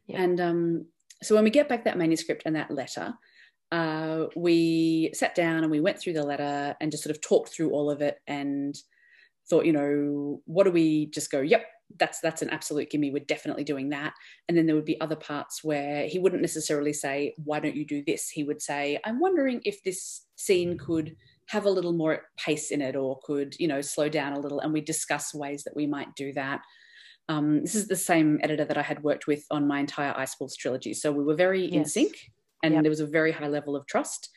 Yeah. And um, so when we get back that manuscript and that letter, uh, we sat down and we went through the letter and just sort of talked through all of it and thought, you know, what do we just go, yep, that's that's an absolute gimme. We're definitely doing that. And then there would be other parts where he wouldn't necessarily say, why don't you do this? He would say, I'm wondering if this scene could have a little more pace in it or could, you know, slow down a little. And we discuss ways that we might do that. Um, this is the same editor that I had worked with on my entire Ice Wolves trilogy. So we were very yes. in sync and yep. there was a very high level of trust.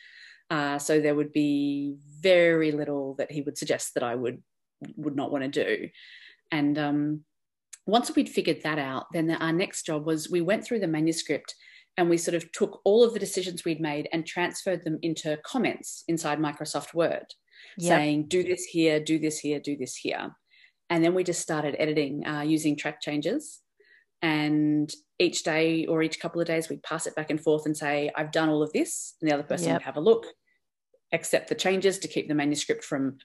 Uh, so there would be very little that he would suggest that I would would not want to do. And um, once we'd figured that out, then the, our next job was we went through the manuscript and we sort of took all of the decisions we'd made and transferred them into comments inside Microsoft Word, yep. saying, do this here, do this here, do this here. And then we just started editing uh, using track changes. And each day or each couple of days, we'd pass it back and forth and say, I've done all of this. And the other person yep. would have a look, accept the changes to keep the manuscript from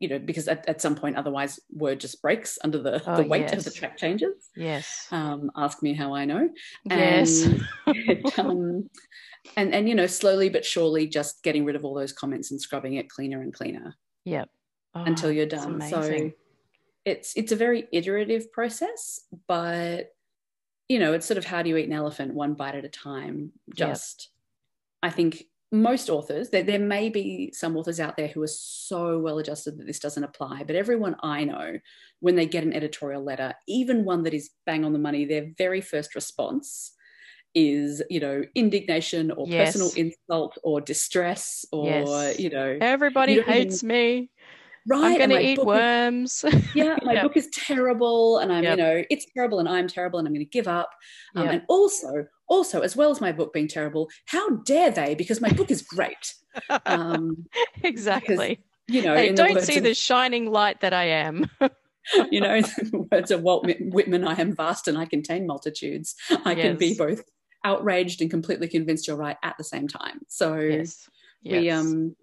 you know, because at, at some point, otherwise, word just breaks under the, oh, the weight yes. of the track changes. Yes. Um, ask me how I know. Yes. And, um, and and you know, slowly but surely, just getting rid of all those comments and scrubbing it cleaner and cleaner. Yep. Oh, until you're done. So it's it's a very iterative process, but you know, it's sort of how do you eat an elephant one bite at a time. Just, yep. I think most authors, there, there may be some authors out there who are so well adjusted that this doesn't apply, but everyone I know, when they get an editorial letter, even one that is bang on the money, their very first response is, you know, indignation or yes. personal insult or distress or, yes. you know, everybody you hates even, me. Right. I'm going to eat worms. Is, yeah, my yep. book is terrible and I'm, yep. you know, it's terrible and I'm terrible and I'm going to give up. Um, yep. And also, also, as well as my book being terrible, how dare they? Because my book is great. Um, exactly. Because, you know, hey, don't see of, the shining light that I am. you know, in the words of Walt Whitman, I am vast and I contain multitudes. I yes. can be both outraged and completely convinced you're right at the same time. So yes. Yes. we um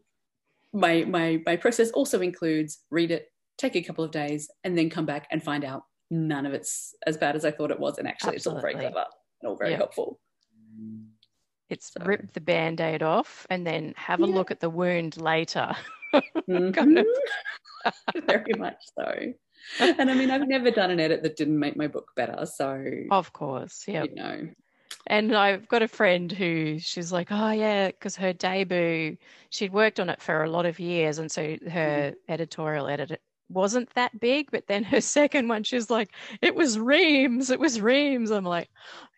my my my process also includes read it, take a couple of days, and then come back and find out none of it's as bad as I thought it was. And actually, Absolutely. it's all very clever and all very yep. helpful. It's so. rip the band aid off and then have a look at the wound later. mm-hmm. very much so. And I mean, I've never done an edit that didn't make my book better. So, of course, yeah. You know, and I've got a friend who she's like, oh, yeah, because her debut, she'd worked on it for a lot of years. And so her mm. editorial edit wasn't that big. But then her second one, she's like, it was reams. It was reams. I'm like,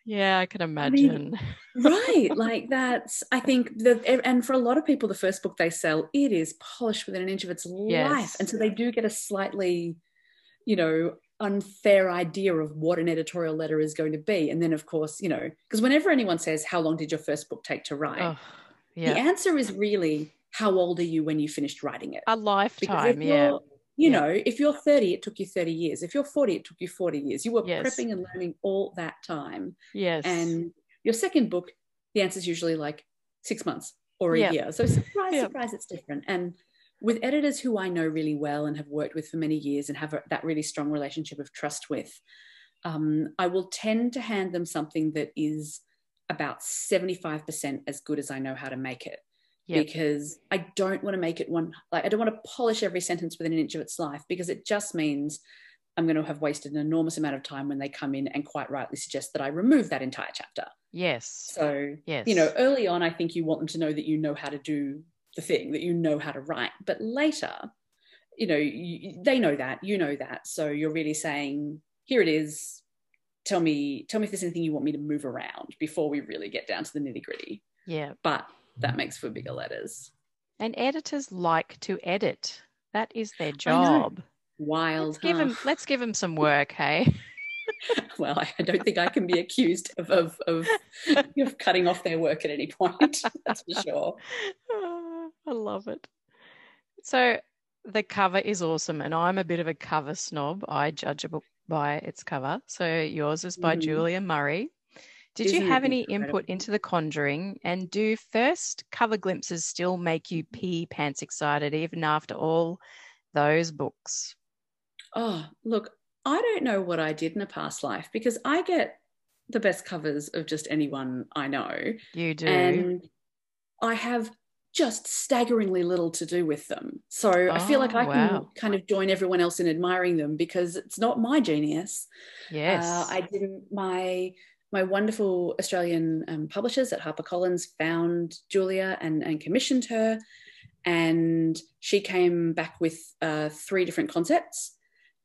yeah, I can imagine. I mean, right. Like that's, I think that, and for a lot of people, the first book they sell, it is polished within an inch of its yes. life. And so they do get a slightly, you know, unfair idea of what an editorial letter is going to be. And then, of course, you know, because whenever anyone says, How long did your first book take to write? Oh, yeah. The answer is really, How old are you when you finished writing it? A lifetime, yeah. You yeah. know, if you're 30, it took you 30 years. If you're 40, it took you 40 years. You were yes. prepping and learning all that time. Yes. And your second book, the answer is usually like six months or a year. So surprise, surprise, it's different. And with editors who I know really well and have worked with for many years and have a, that really strong relationship of trust with, um, I will tend to hand them something that is about 75% as good as I know how to make it. Yep. Because I don't want to make it one, like, I don't want to polish every sentence within an inch of its life because it just means I'm going to have wasted an enormous amount of time when they come in and quite rightly suggest that I remove that entire chapter. Yes. So, yes. you know, early on, I think you want them to know that you know how to do the thing that you know how to write but later you know you, they know that you know that so you're really saying here it is. Tell me, tell me if there's anything you want me to move around before we really get down to the nitty gritty. Yeah. But that makes for bigger letters. And editors like to edit. That is their job. Wild. Let's give them let's give them some work, hey. well, I don't think I can be accused of, of, of, of cutting off their work at any point. That's for sure. Oh, I love it. So the cover is awesome, and I'm a bit of a cover snob. I judge a book by its cover. So yours is by Mhm. Julia Murray. Did Isn't you have any input into The Conjuring? And do first cover glimpses still make you pee pants excited even after all those books? Oh, look, I don't know what I did in a past life because I get the best covers of just anyone I know. You do. And I have just staggeringly little to do with them. So I feel like Oh, I can kind of join everyone else in admiring them because it's not my genius. yes. Uh, I didn't. My my wonderful Australian um, publishers at HarperCollins found Julia and, and commissioned her, and she came back with uh, three different concepts,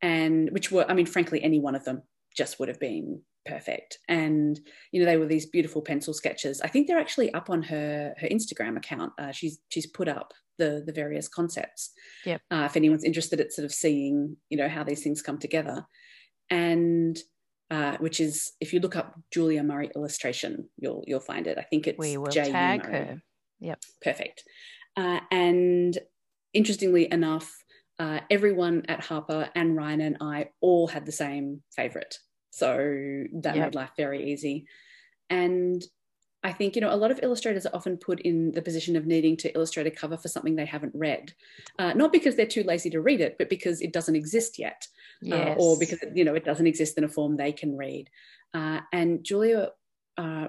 and which were, I mean, frankly, any one of them just would have been perfect. And you know, they were these beautiful pencil sketches. I think they're actually up on her her Instagram account. Uh, she's she's put up the the various concepts. Yep. Uh, if anyone's interested at sort of seeing, you know, how these things come together, and uh, which is if you look up Julia Murray illustration, you'll you'll find it. I think it's we will J.U. tag Murray. her. Perfect. Uh, and interestingly enough, uh, everyone at Harper and Ryan and I all had the same favorite. So that Yep. made life very easy. And I think, you know, a lot of illustrators are often put in the position of needing to illustrate a cover for something they haven't read. Uh, not because they're too lazy to read it, but because it doesn't exist yet Yes. uh, or because you know it doesn't exist in a form they can read. Uh, and Julia uh,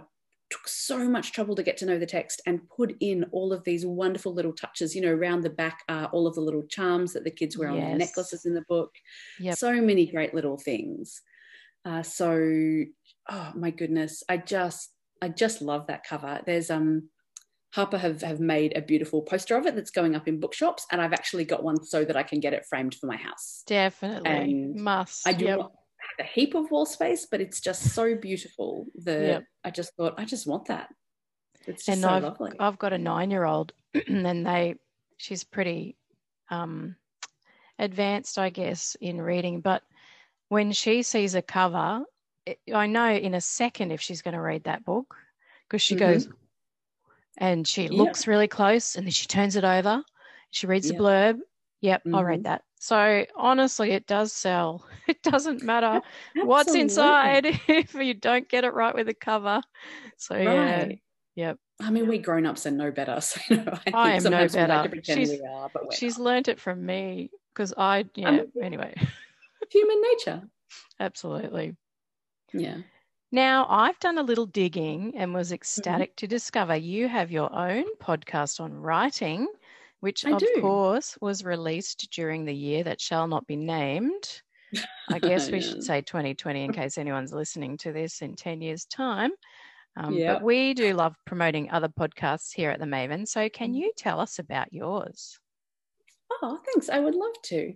took so much trouble to get to know the text and put in all of these wonderful little touches. You know, around the back are all of the little charms that the kids wear on their necklaces in the book. Yep. So many great little things. Uh, so, oh my goodness, I just I just love that cover. There's um. Harper have, have made a beautiful poster of it that's going up in bookshops, and I've actually got one so that I can get it framed for my house. Definitely. and Must. I do Yep. not have a heap of wall space, but it's just so beautiful that Yep. I just thought I just want that. It's just and so I've, lovely. I've got a nine year old and they she's pretty um, advanced i guess in reading but when she sees a cover i know in a second if she's going to read that book because she Mhm. goes and she looks really close and then she turns it over she reads Yep. the blurb yep i'll Mhm. read that so honestly it does sell it doesn't matter what's inside if you don't get it right with the cover so yeah Right. yep I mean, we grown ups are no better. So you know, I, I am no like better. She's- we are, She's learnt it from me because I, yeah, Um, anyway, human nature. absolutely. Yeah. Now, I've done a little digging and Mm-hmm. was ecstatic to discover you have your own podcast on writing, which, I of do. course, was released during the year that shall not be named. I guess we Yeah. should say 2020 in case anyone's listening to this in 10 years' time. Um, Yep. But we do love promoting other podcasts here at the Maven. So, can Mm-hmm. you tell us about yours? Oh, thanks. I would love to.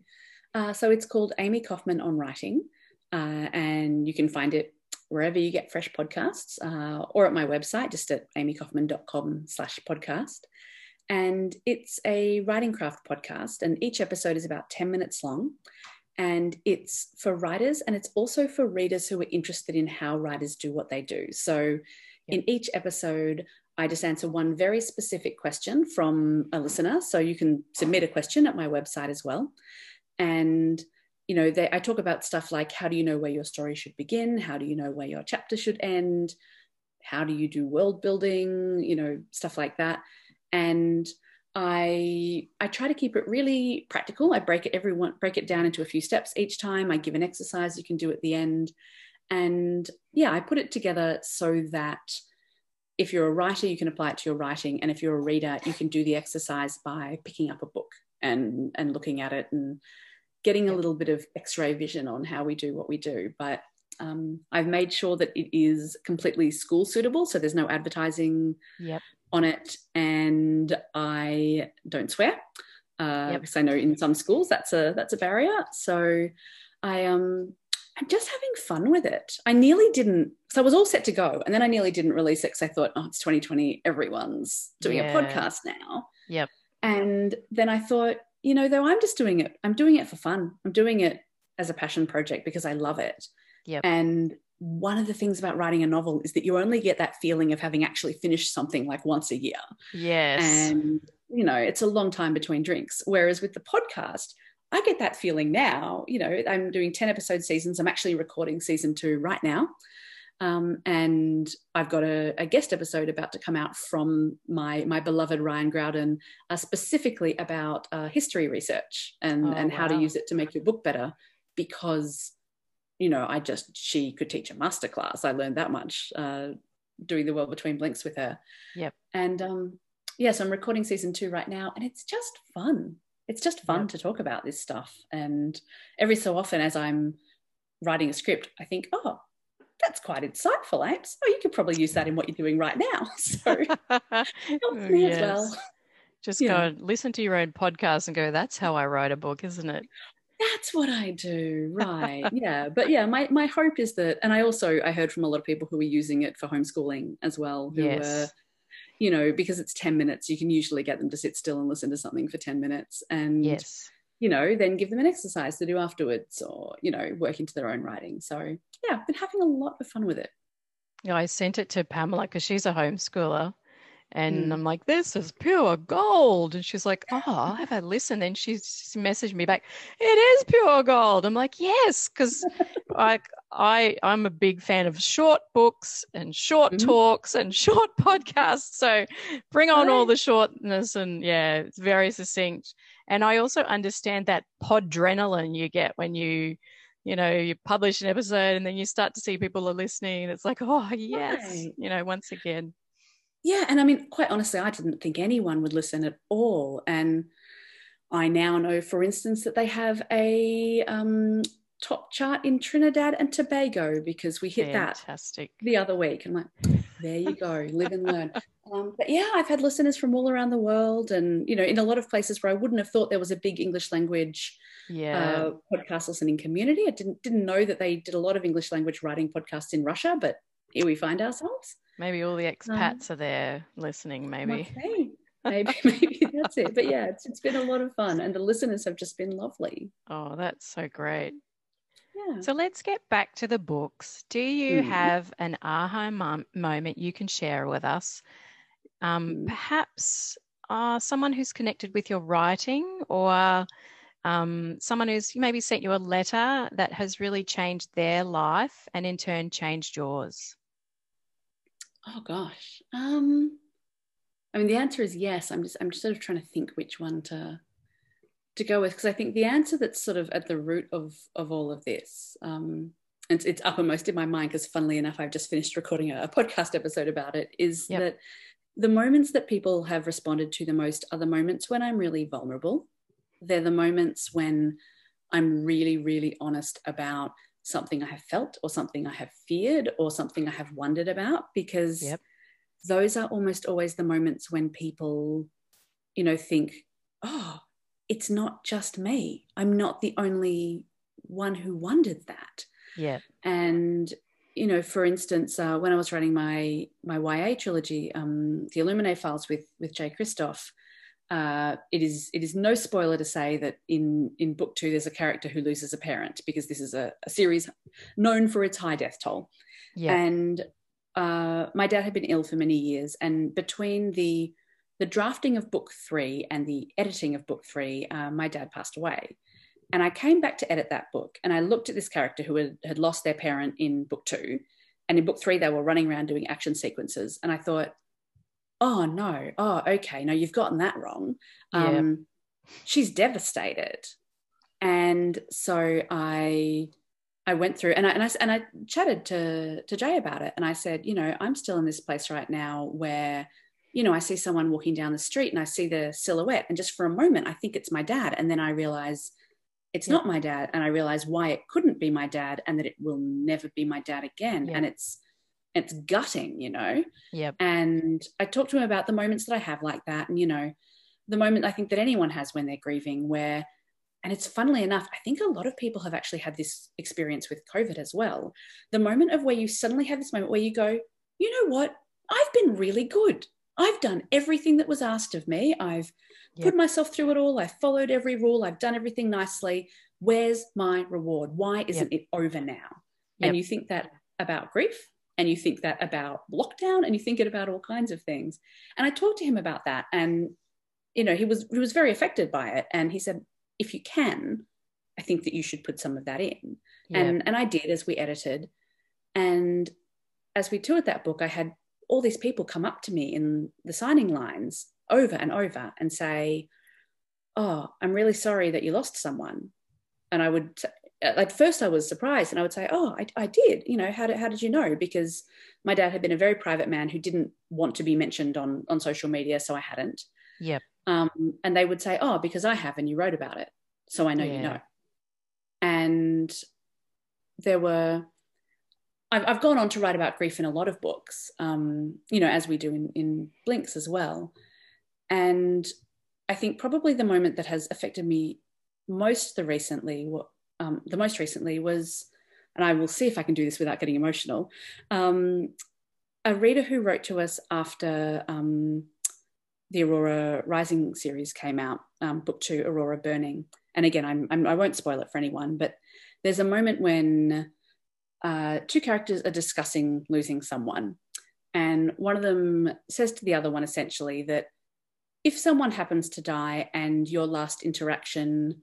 Uh, so it's called Amie Kaufman on Writing, uh, and you can find it wherever you get fresh podcasts uh, or at my website, just at amiekaufman.com slash podcast. And it's a writing craft podcast, and each episode is about 10 minutes long. And it's for writers, and it's also for readers who are interested in how writers do what they do. So in each episode, I just answer one very specific question from a listener. So you can submit a question at my website as well. And you know, they, I talk about stuff like how do you know where your story should begin? How do you know where your chapter should end? How do you do world building? You know, stuff like that. And I I try to keep it really practical. I break it everyone break it down into a few steps each time. I give an exercise you can do at the end. And yeah, I put it together so that if you're a writer, you can apply it to your writing. And if you're a reader, you can do the exercise by picking up a book and, and looking at it and getting a little bit of x ray vision on how we do what we do. But um, I've made sure that it is completely school suitable. So there's no advertising Yep. on it. And I don't swear. Uh, Yep. because I know in some schools that's a that's a barrier. So I um I'm just having fun with it. I nearly didn't, so I was all set to go, and then I nearly didn't release it because I thought, oh, it's 2020, everyone's doing Yeah. a podcast now. Yep. And then I thought, you know, though I'm just doing it, I'm doing it for fun. I'm doing it as a passion project because I love it. Yep. And one of the things about writing a novel is that you only get that feeling of having actually finished something like once a year. Yes. And, you know, it's a long time between drinks. Whereas with the podcast, I get that feeling now. You know, I'm doing 10 episode seasons. I'm actually recording season two right now. Um, and I've got a, a guest episode about to come out from my my beloved Ryan Graudin, uh, specifically about uh, history research and Oh, and how to use it to make your book better. Because, you know, I just she could teach a masterclass. I learned that much uh, doing the world between blinks with her. Yep. And um, yeah, so I'm recording season two right now, and it's just fun. It's just fun Yep. to talk about this stuff. And every so often, as I'm writing a script, I think, oh, that's quite insightful, Apes. Oh, you could probably use that in what you're doing right now. So helps oh, me as well. Just Yeah. go and listen to your own podcast and go, that's how I write a book, isn't it? That's what I do, right? yeah, but yeah, my my hope is that, and I also I heard from a lot of people who are using it for homeschooling as well, who Yes. were, you know, because it's ten minutes, you can usually get them to sit still and listen to something for ten minutes, and Yes. You know, then give them an exercise to do afterwards, or you know, work into their own writing. So yeah, I've been having a lot of fun with it. Yeah, I sent it to Pamela because she's a homeschooler. And Mm. I'm like, this is pure gold. And she's like, oh, I'll have a listen. Then she's messaged me back, it is pure gold. I'm like, yes, because I, I, I'm a big fan of short books and short Mhm. talks and short podcasts. So bring on all the shortness and yeah, it's very succinct. And I also understand that podrenaline you get when you, you know, you publish an episode and then you start to see people are listening. It's like, oh, yes, Right. you know, once again. Yeah, and I mean, quite honestly, I didn't think anyone would listen at all. And I now know, for instance, that they have a um, top chart in Trinidad and Tobago because we hit that Fantastic. the other week. I'm like, there you go, live and learn. Um, but yeah, I've had listeners from all around the world, and you know, in a lot of places where I wouldn't have thought there was a big English language Yeah. uh, podcast listening community. I didn't didn't know that they did a lot of English language writing podcasts in Russia, but here we find ourselves. maybe all the expats are there listening, maybe. Okay. Maybe, maybe that's it. But yeah, it's, it's been a lot of fun, and the listeners have just been lovely. Oh, that's so great. Yeah. So let's get back to the books. Do you Mm. have an aha mom- moment you can share with us? Um, Mm. Perhaps uh, someone who's connected with your writing or um, someone who's maybe sent you a letter that has really changed their life and in turn changed yours. Oh gosh. Um, I mean, the answer is yes. I'm just I'm just sort of trying to think which one to to go with because I think the answer that's sort of at the root of of all of this. Um, and it's, it's uppermost in my mind because, funnily enough, I've just finished recording a, a podcast episode about it. Is Yep. that the moments that people have responded to the most are the moments when I'm really vulnerable. They're the moments when I'm really, really honest about something I have felt or something I have feared or something I have wondered about because Yep. those are almost always the moments when people, you know, think, oh, it's not just me. I'm not the only one who wondered that. Yeah. And you know, for instance, uh, when I was writing my my YA trilogy, um, the Illuminae Files with with Jay Kristoff, uh, it is it is no spoiler to say that in in book two there's a character who loses a parent because this is a, a series known for its high death toll. Yeah. And uh, my dad had been ill for many years, and between the the drafting of book three and the editing of book three, uh, my dad passed away. And I came back to edit that book, and I looked at this character who had, had lost their parent in book two, and in book three they were running around doing action sequences, and I thought, oh no, oh okay, no, you've gotten that wrong. Yeah. Um, she's devastated, and so I I went through and I, and I and I chatted to to Jay about it and I said, you know, I'm still in this place right now where you know, I see someone walking down the street and I see the silhouette and just for a moment I think it's my dad and then I realize it's Yeah. not my dad and I realize why it couldn't be my dad and that it will never be my dad again Yeah. and it's it's gutting, you know. Yep. And I talked to him about the moments that I have like that and you know, the moment I think that anyone has when they're grieving where and it's funnily enough, I think a lot of people have actually had this experience with COVID as well. The moment of where you suddenly have this moment where you go, you know what? I've been really good. I've done everything that was asked of me. I've yep. put myself through it all. I've followed every rule. I've done everything nicely. Where's my reward? Why isn't yep. it over now? Yep. And you think that about grief and you think that about lockdown and you think it about all kinds of things. And I talked to him about that and you know, he was he was very affected by it and he said if you can, I think that you should put some of that in. And and I did as we edited. And as we toured that book, I had all these people come up to me in the signing lines over and over and say, Oh, I'm really sorry that you lost someone. And I would, at first, I was surprised and I would say, Oh, I, I did. You know, how did, how did you know? Because my dad had been a very private man who didn't want to be mentioned on, on social media. So I hadn't. Yep. Um, and they would say, Oh, because I have and you wrote about it. So I know yeah. you know. And there were, I've, I've gone on to write about grief in a lot of books, um, you know, as we do in, in Blinks as well. And I think probably the moment that has affected me most the recently, um, the most recently was, and I will see if I can do this without getting emotional, um, a reader who wrote to us after um, the Aurora Rising series came out, um, book two, Aurora Burning. And again, I'm, I'm, I will not spoil it for anyone, but there's a moment when uh, two characters are discussing losing someone. And one of them says to the other one essentially that if someone happens to die and your last interaction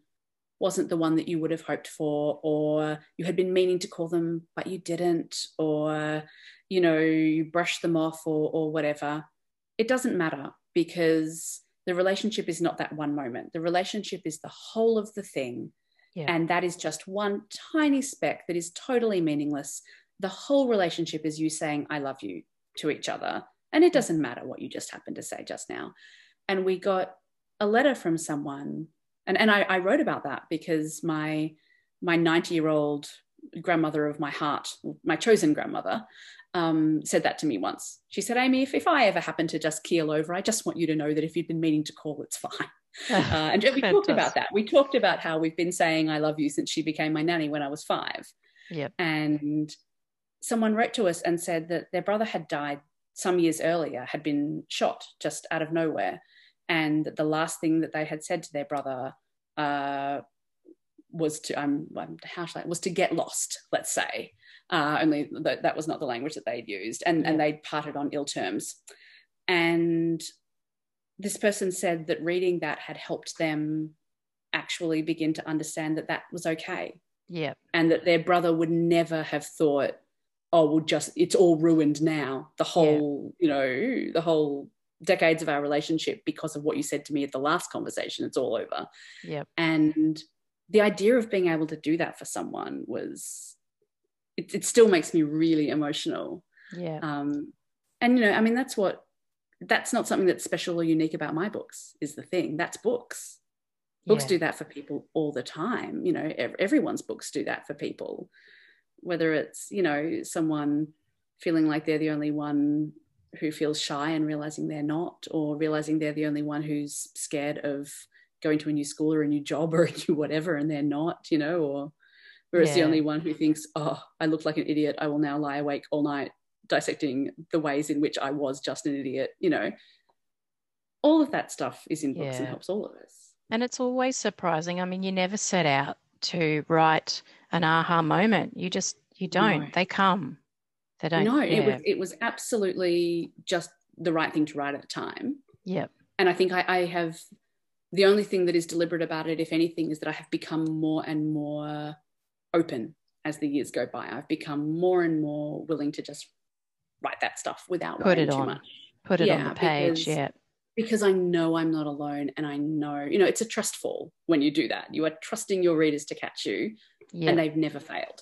wasn't the one that you would have hoped for, or you had been meaning to call them, but you didn't, or you know, you brushed them off or, or whatever, it doesn't matter because the relationship is not that one moment. The relationship is the whole of the thing. Yeah. And that is just one tiny speck that is totally meaningless. The whole relationship is you saying, I love you to each other. And it doesn't matter what you just happened to say just now. And we got a letter from someone. And, and I, I wrote about that because my my 90 year old grandmother of my heart, my chosen grandmother, um, said that to me once. She said, Amie, if, if I ever happen to just keel over, I just want you to know that if you've been meaning to call, it's fine. Uh, and we talked about that. We talked about how we've been saying I love you since she became my nanny when I was five. Yep. And someone wrote to us and said that their brother had died some years earlier, had been shot just out of nowhere. And that the last thing that they had said to their brother uh, was to um, how should I, was to get lost, let's say. Uh, only that, that was not the language that they'd used, and yeah. and they'd parted on ill terms. And this person said that reading that had helped them actually begin to understand that that was okay. Yeah, and that their brother would never have thought, oh, well, just it's all ruined now. The whole, yeah. you know, the whole decades of our relationship because of what you said to me at the last conversation. It's all over. Yeah, and the idea of being able to do that for someone was it, it still makes me really emotional. Yeah. Um, and you know, I mean, that's what that's not something that's special or unique about my books. Is the thing that's books. Books yeah. do that for people all the time. You know, ev- everyone's books do that for people. Whether it's you know someone feeling like they're the only one who feels shy and realizing they're not, or realizing they're the only one who's scared of going to a new school or a new job or a new whatever, and they're not. You know, or whereas yeah. the only one who thinks, oh, I look like an idiot, I will now lie awake all night dissecting the ways in which I was just an idiot, you know. All of that stuff is in books yeah. and helps all of us. And it's always surprising. I mean, you never set out to write an aha moment. You just you don't. No. They come. They don't. No, yeah. it was it was absolutely just the right thing to write at the time. Yep. And I think I, I have the only thing that is deliberate about it, if anything, is that I have become more and more open as the years go by. I've become more and more willing to just write that stuff without put it on, much. put it yeah, on the page. Because, yeah, because I know I'm not alone, and I know you know it's a trust fall when you do that. You are trusting your readers to catch you, and they've never failed.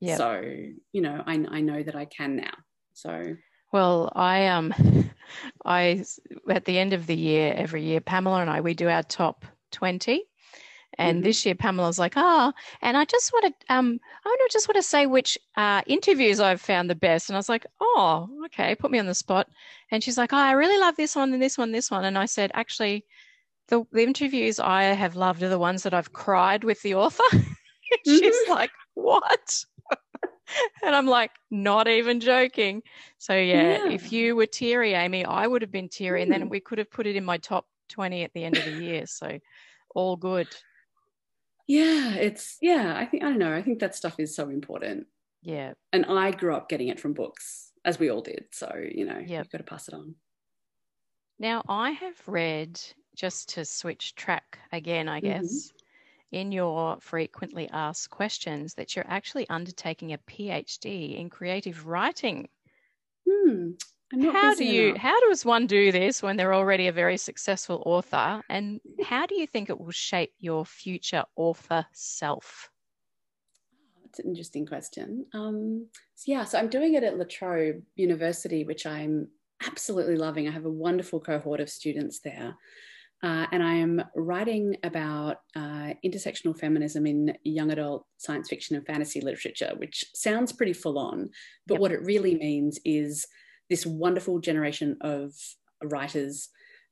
Yeah. So you know, I I know that I can now. So well, I um, I at the end of the year every year, Pamela and I we do our top twenty and mm-hmm. this year, Pamela's like, ah, oh, and I just want to, um, I just want to say which uh, interviews I've found the best. And I was like, oh, okay, put me on the spot. And she's like, oh, I really love this one and this one, this one. And I said, actually, the, the interviews I have loved are the ones that I've cried with the author. She's Mhm. like, what? and I'm like, not even joking. So yeah, Yeah. if you were teary, Amie, I would have been teary, and then Mm. we could have put it in my top 20 at the end of the year. So all good. Yeah, it's yeah, I think I don't know. I think that stuff is so important. Yeah. And I grew up getting it from books, as we all did. So, you know, Yep. you've got to pass it on. Now, I have read, just to switch track again, I Mhm. guess, in your frequently asked questions, that you're actually undertaking a PhD in creative writing. Hmm. I'm not How do you enough. how does one do this when they're already a very successful author? And how do you think it will shape your future author self? That's an interesting question. Um, so yeah, so I'm doing it at La Trobe University, which I'm absolutely loving. I have a wonderful cohort of students there. Uh, and I am writing about uh, intersectional feminism in young adult science fiction and fantasy literature, which sounds pretty full on. But Yep. what it really means is this wonderful generation of writers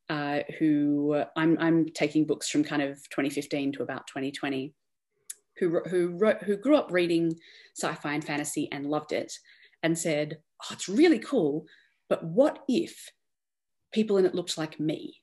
uh, who I'm, I'm taking books from kind of 2015 to about 2020 who who wrote, who grew up reading sci-fi and fantasy and loved it, and said, "Oh, it's really cool, but what if people in it looked like me?"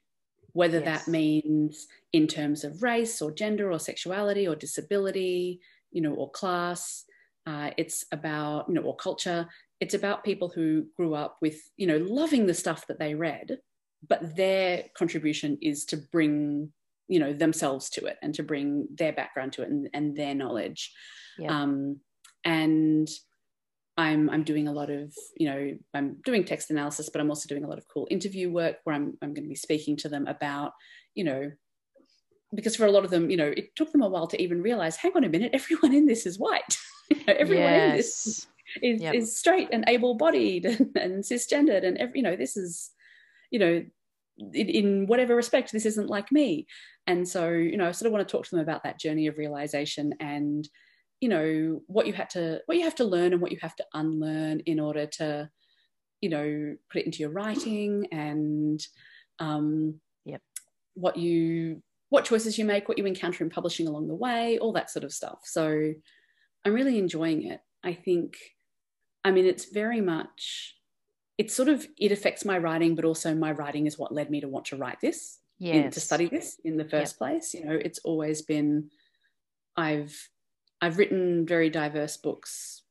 Whether Yes. that means in terms of race or gender or sexuality or disability, you know, or class. Uh, it's about you know or culture. It's about people who grew up with you know loving the stuff that they read, but their contribution is to bring you know themselves to it and to bring their background to it and, and their knowledge Yeah. um, and I'm, I'm doing a lot of you know i'm doing text analysis but i'm also doing a lot of cool interview work where i'm, I'm going to be speaking to them about you know because for a lot of them you know it took them a while to even realize hang on a minute everyone in this is white You know, everyone in this yes. Is, Yep. is straight and able-bodied and, and cisgendered and every, you know this is you know in, in whatever respect this isn't like me and so you know i sort of want to talk to them about that journey of realization and you know what you had to what you have to learn and what you have to unlearn in order to you know put it into your writing and um Yep. what you what choices you make what you encounter in publishing along the way all that sort of stuff so i'm really enjoying it i think i mean it's very much it's sort of it affects my writing but also my writing is what led me to want to write this in- to study this in the first place. You know it's always been i've i've written very diverse books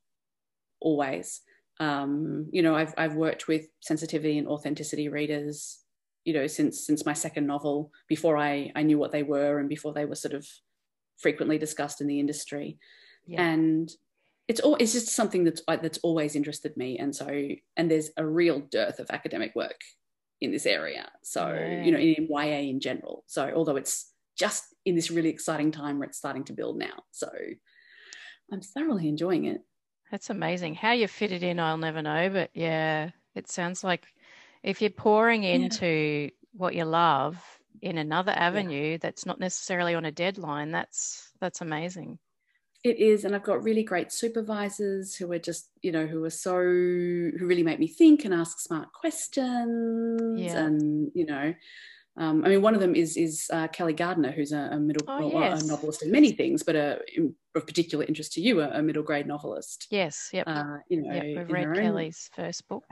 always. Um, you know I've, I've worked with sensitivity and authenticity readers you know since since my second novel before i i knew what they were and before they were sort of frequently discussed in the industry. Yeah. and it's all it's just something that's uh, that's always interested me and so and there's a real dearth of academic work in this area so Yeah. you know in ya in general so although it's just in this really exciting time where it's starting to build now so i'm thoroughly enjoying it That's amazing. How you fit it in, I'll never know. But yeah, it sounds like if you're pouring Yeah. into what you love in another avenue that's not necessarily on a deadline, that's that's amazing. It is, and I've got really great supervisors who are just, you know, who are so who really make me think and ask smart questions, Yeah. and you know, um, I mean, one of them is is uh, Kelly Gardiner, who's a, a middle Oh, well, yes. a novelist in many things, but a, in, of particular interest to you, a, a middle grade novelist. Yes. Yep. Uh, you know, yep. We've read her own- Kelly's first book.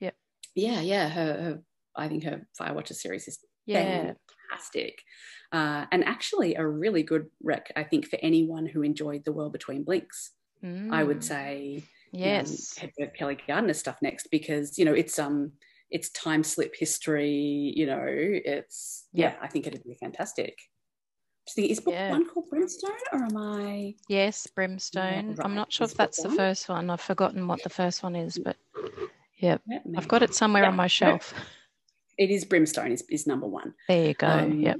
Yep. Yeah, yeah, her, her I think her Firewatcher series is Yeah. Fantastic. Uh, and actually a really good rec, I think, for anyone who enjoyed The World Between Blinks. I would Mm. say Yes. head for Kelly Gardiner stuff next because you know it's um it's time slip history. You know, it's yeah. Yeah. I think it'd be fantastic. Think, is book Yeah. one called Brimstone or am I? Yes, Brimstone. I'm not sure Is if that's the one? first one. I've forgotten what the first one is, but yeah, Yeah, I've got it somewhere Yeah, on my shelf. It is Brimstone is, is number one. There you go. Um, yep.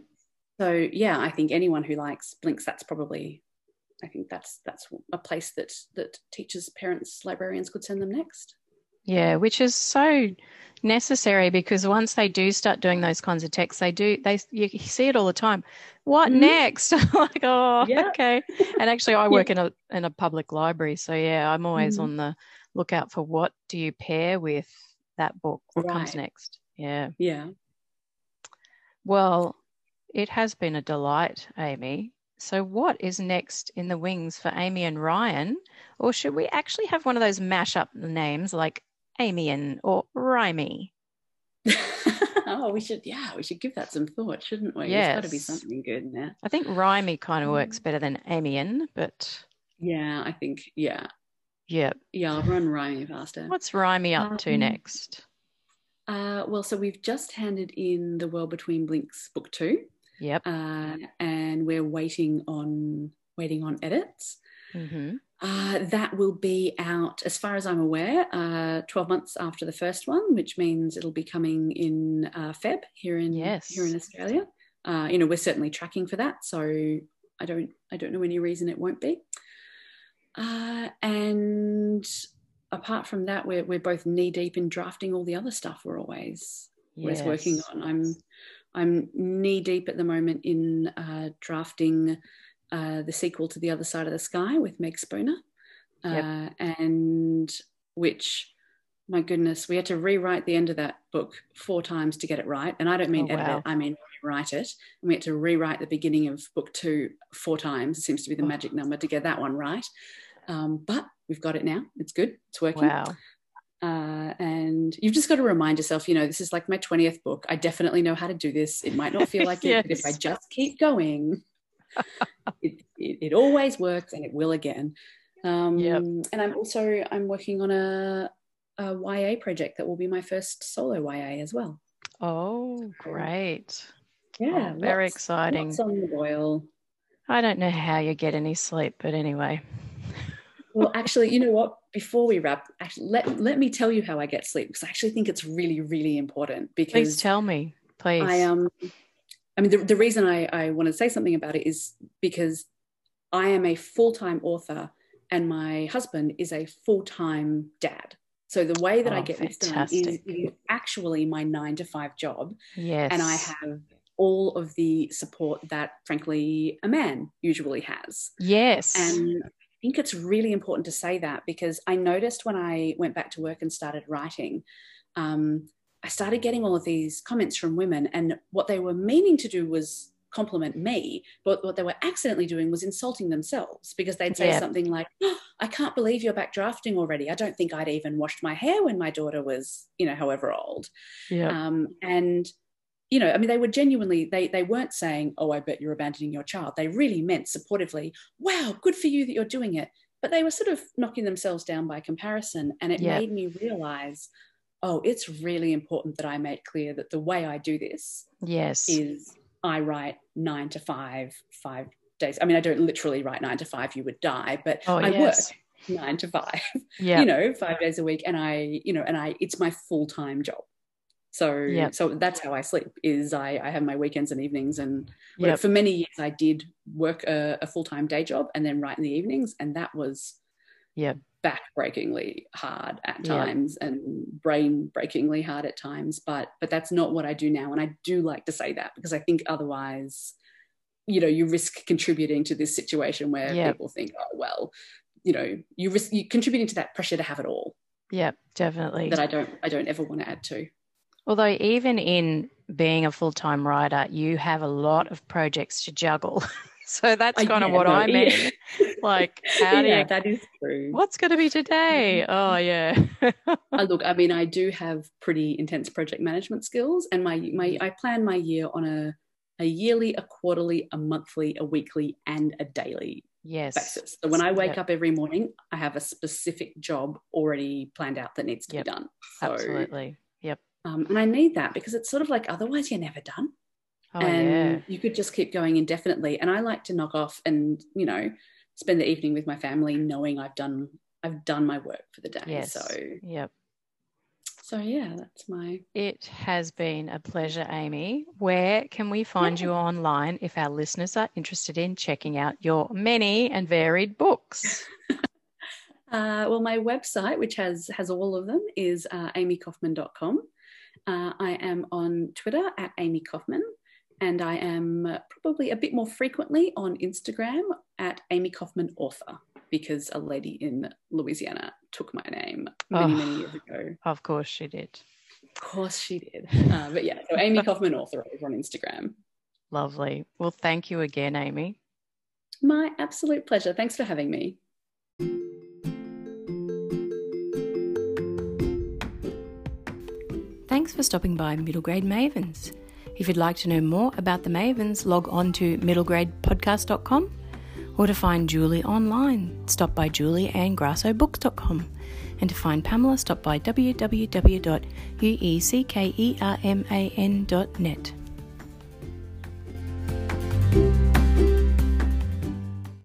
So yeah, I think anyone who likes Blinks, that's probably. I think that's that's a place that that teachers, parents, librarians could send them next. Yeah, which is so necessary because once they do start doing those kinds of texts, they do they you see it all the time. What Mhm. next? like, oh, Yeah. okay. And actually, I work in a in a public library, so yeah, I'm always Mhm. on the lookout for what do you pair with that book? What comes next? Yeah. Yeah. Well, it has been a delight, Amie. So, what is next in the wings for Amie and Ryan? Or should we actually have one of those mash up names like Amian or Rhymy? oh, we should, yeah, we should give that some thought, shouldn't we? Yes. There's got to be something good in there. I think Rhymy kind of works better than Amian, but Yeah, I think, yeah. yeah. Yeah, I'll run Rhymy faster. What's Rhymy up to Um, next? Uh, well, so we've just handed in The World Between Blinks book two, Yep. uh, and we're waiting on waiting on edits. hmm Uh, that will be out, as far as I'm aware, uh, 12 months after the first one, which means it'll be coming in uh, Feb here in Yes. here in Australia. Uh, you know, we're certainly tracking for that, so I don't I don't know any reason it won't be. Uh, and apart from that, we're we're both knee deep in drafting all the other stuff we're always always working on. I'm I'm knee deep at the moment in uh, drafting uh, the sequel to The Other Side of the Sky with Meg Spooner, Yep. uh, and which, my goodness, we had to rewrite the end of that book four times to get it right. And I don't mean Oh, edit wow. it, I mean rewrite it. And we had to rewrite the beginning of book two four times. It seems to be the Oh. magic number to get that one right. Um, but we've got it now. It's good. It's working. Wow. Uh, and you've just got to remind yourself, you know, this is like my 20th book. I definitely know how to do this. It might not feel like it, but if I just keep going, it, it, it always works and it will again. Um, Yep. And I'm also, I'm working on a, a YA project that will be my first solo YA as well. Oh, great. Yeah. Oh, very lots- exciting. Lots on the boil. I don't know how you get any sleep, but anyway. Well, actually, you know what? Before we wrap, actually, let, let me tell you how I get sleep because I actually think it's really, really important because Please tell me, please. I um I mean the, the reason I, I want to say something about it is because I am a full-time author and my husband is a full-time dad. So the way that I Oh, get this done is, is actually my nine to five job. yes. And I have all of the support that frankly a man usually has. Yes. And I think it's really important to say that because I noticed when I went back to work and started writing, um, I started getting all of these comments from women, and what they were meaning to do was compliment me, but what they were accidentally doing was insulting themselves because they'd say Yeah. something like, "Oh, I can't believe you're back drafting already. I don't think I'd even washed my hair when my daughter was, you know, however old. yeah. Um, and you know, I mean, they were genuinely they they weren't saying, "Oh, I bet you're abandoning your child." They really meant supportively, "Wow, good for you that you're doing it." But they were sort of knocking themselves down by comparison, and it Yeah. made me realize, oh, it's really important that I make clear that the way I do this yes. is I write nine to five, five days. I mean, I don't literally write nine to five; you would die. But oh, I yes. work nine to five Yeah. you know five days a week and i you know and i it's my full-time job so Yep. so that's how i sleep is i i have my weekends and evenings and Yep. for many years i did work a, a full-time day job and then write in the evenings and that was Yep. backbreakingly hard at times and brain breakingly hard at times but but that's not what i do now and i do like to say that because i think otherwise you know you risk contributing to this situation where people think oh well you know you risk you contributing to that pressure to have it all yeah Definitely. that I don't I don't ever want to add to. Although, even in being a full time writer, you have a lot of projects to juggle. so that's kind of yeah, what no, I mean. yeah. Like, how do yeah, you, that is true. what's going to be today? Oh, yeah. Uh, look, I mean, I do have pretty intense project management skills, and my my I plan my year on a a yearly, a quarterly, a monthly, a weekly, and a daily yes. basis. So when I wake Yep. up every morning, I have a specific job already planned out that needs to Yep. be done. So, Absolutely. Um, and I need that because it's sort of like otherwise you're never done. Oh, and yeah. you could just keep going indefinitely. And I like to knock off and you know spend the evening with my family, knowing I've done I've done my work for the day. Yes. So Yep. so yeah, that's my It has been a pleasure, Amie. Where can we find you online if our listeners are interested in checking out your many and varied books? uh, well my website, which has has all of them, is uh, amiekaufman.com. Uh, I am on Twitter at Amie Kaufman, and I am probably a bit more frequently on Instagram at Amie Kaufman Author because a lady in Louisiana took my name many, Oh. many years ago. Of course, she did. Of course she did. Uh, but yeah, so Amie Kaufman Author over on Instagram. Lovely. Well, thank you again, Amie. My absolute pleasure. Thanks for having me. Thanks for stopping by Middle Grade Mavens. If you'd like to know more about the Mavens, log on to middlegradepodcast.com or to find Julie online, stop by julieannegrassobooks.com. And to find Pamela, stop by www.ueckerman.net.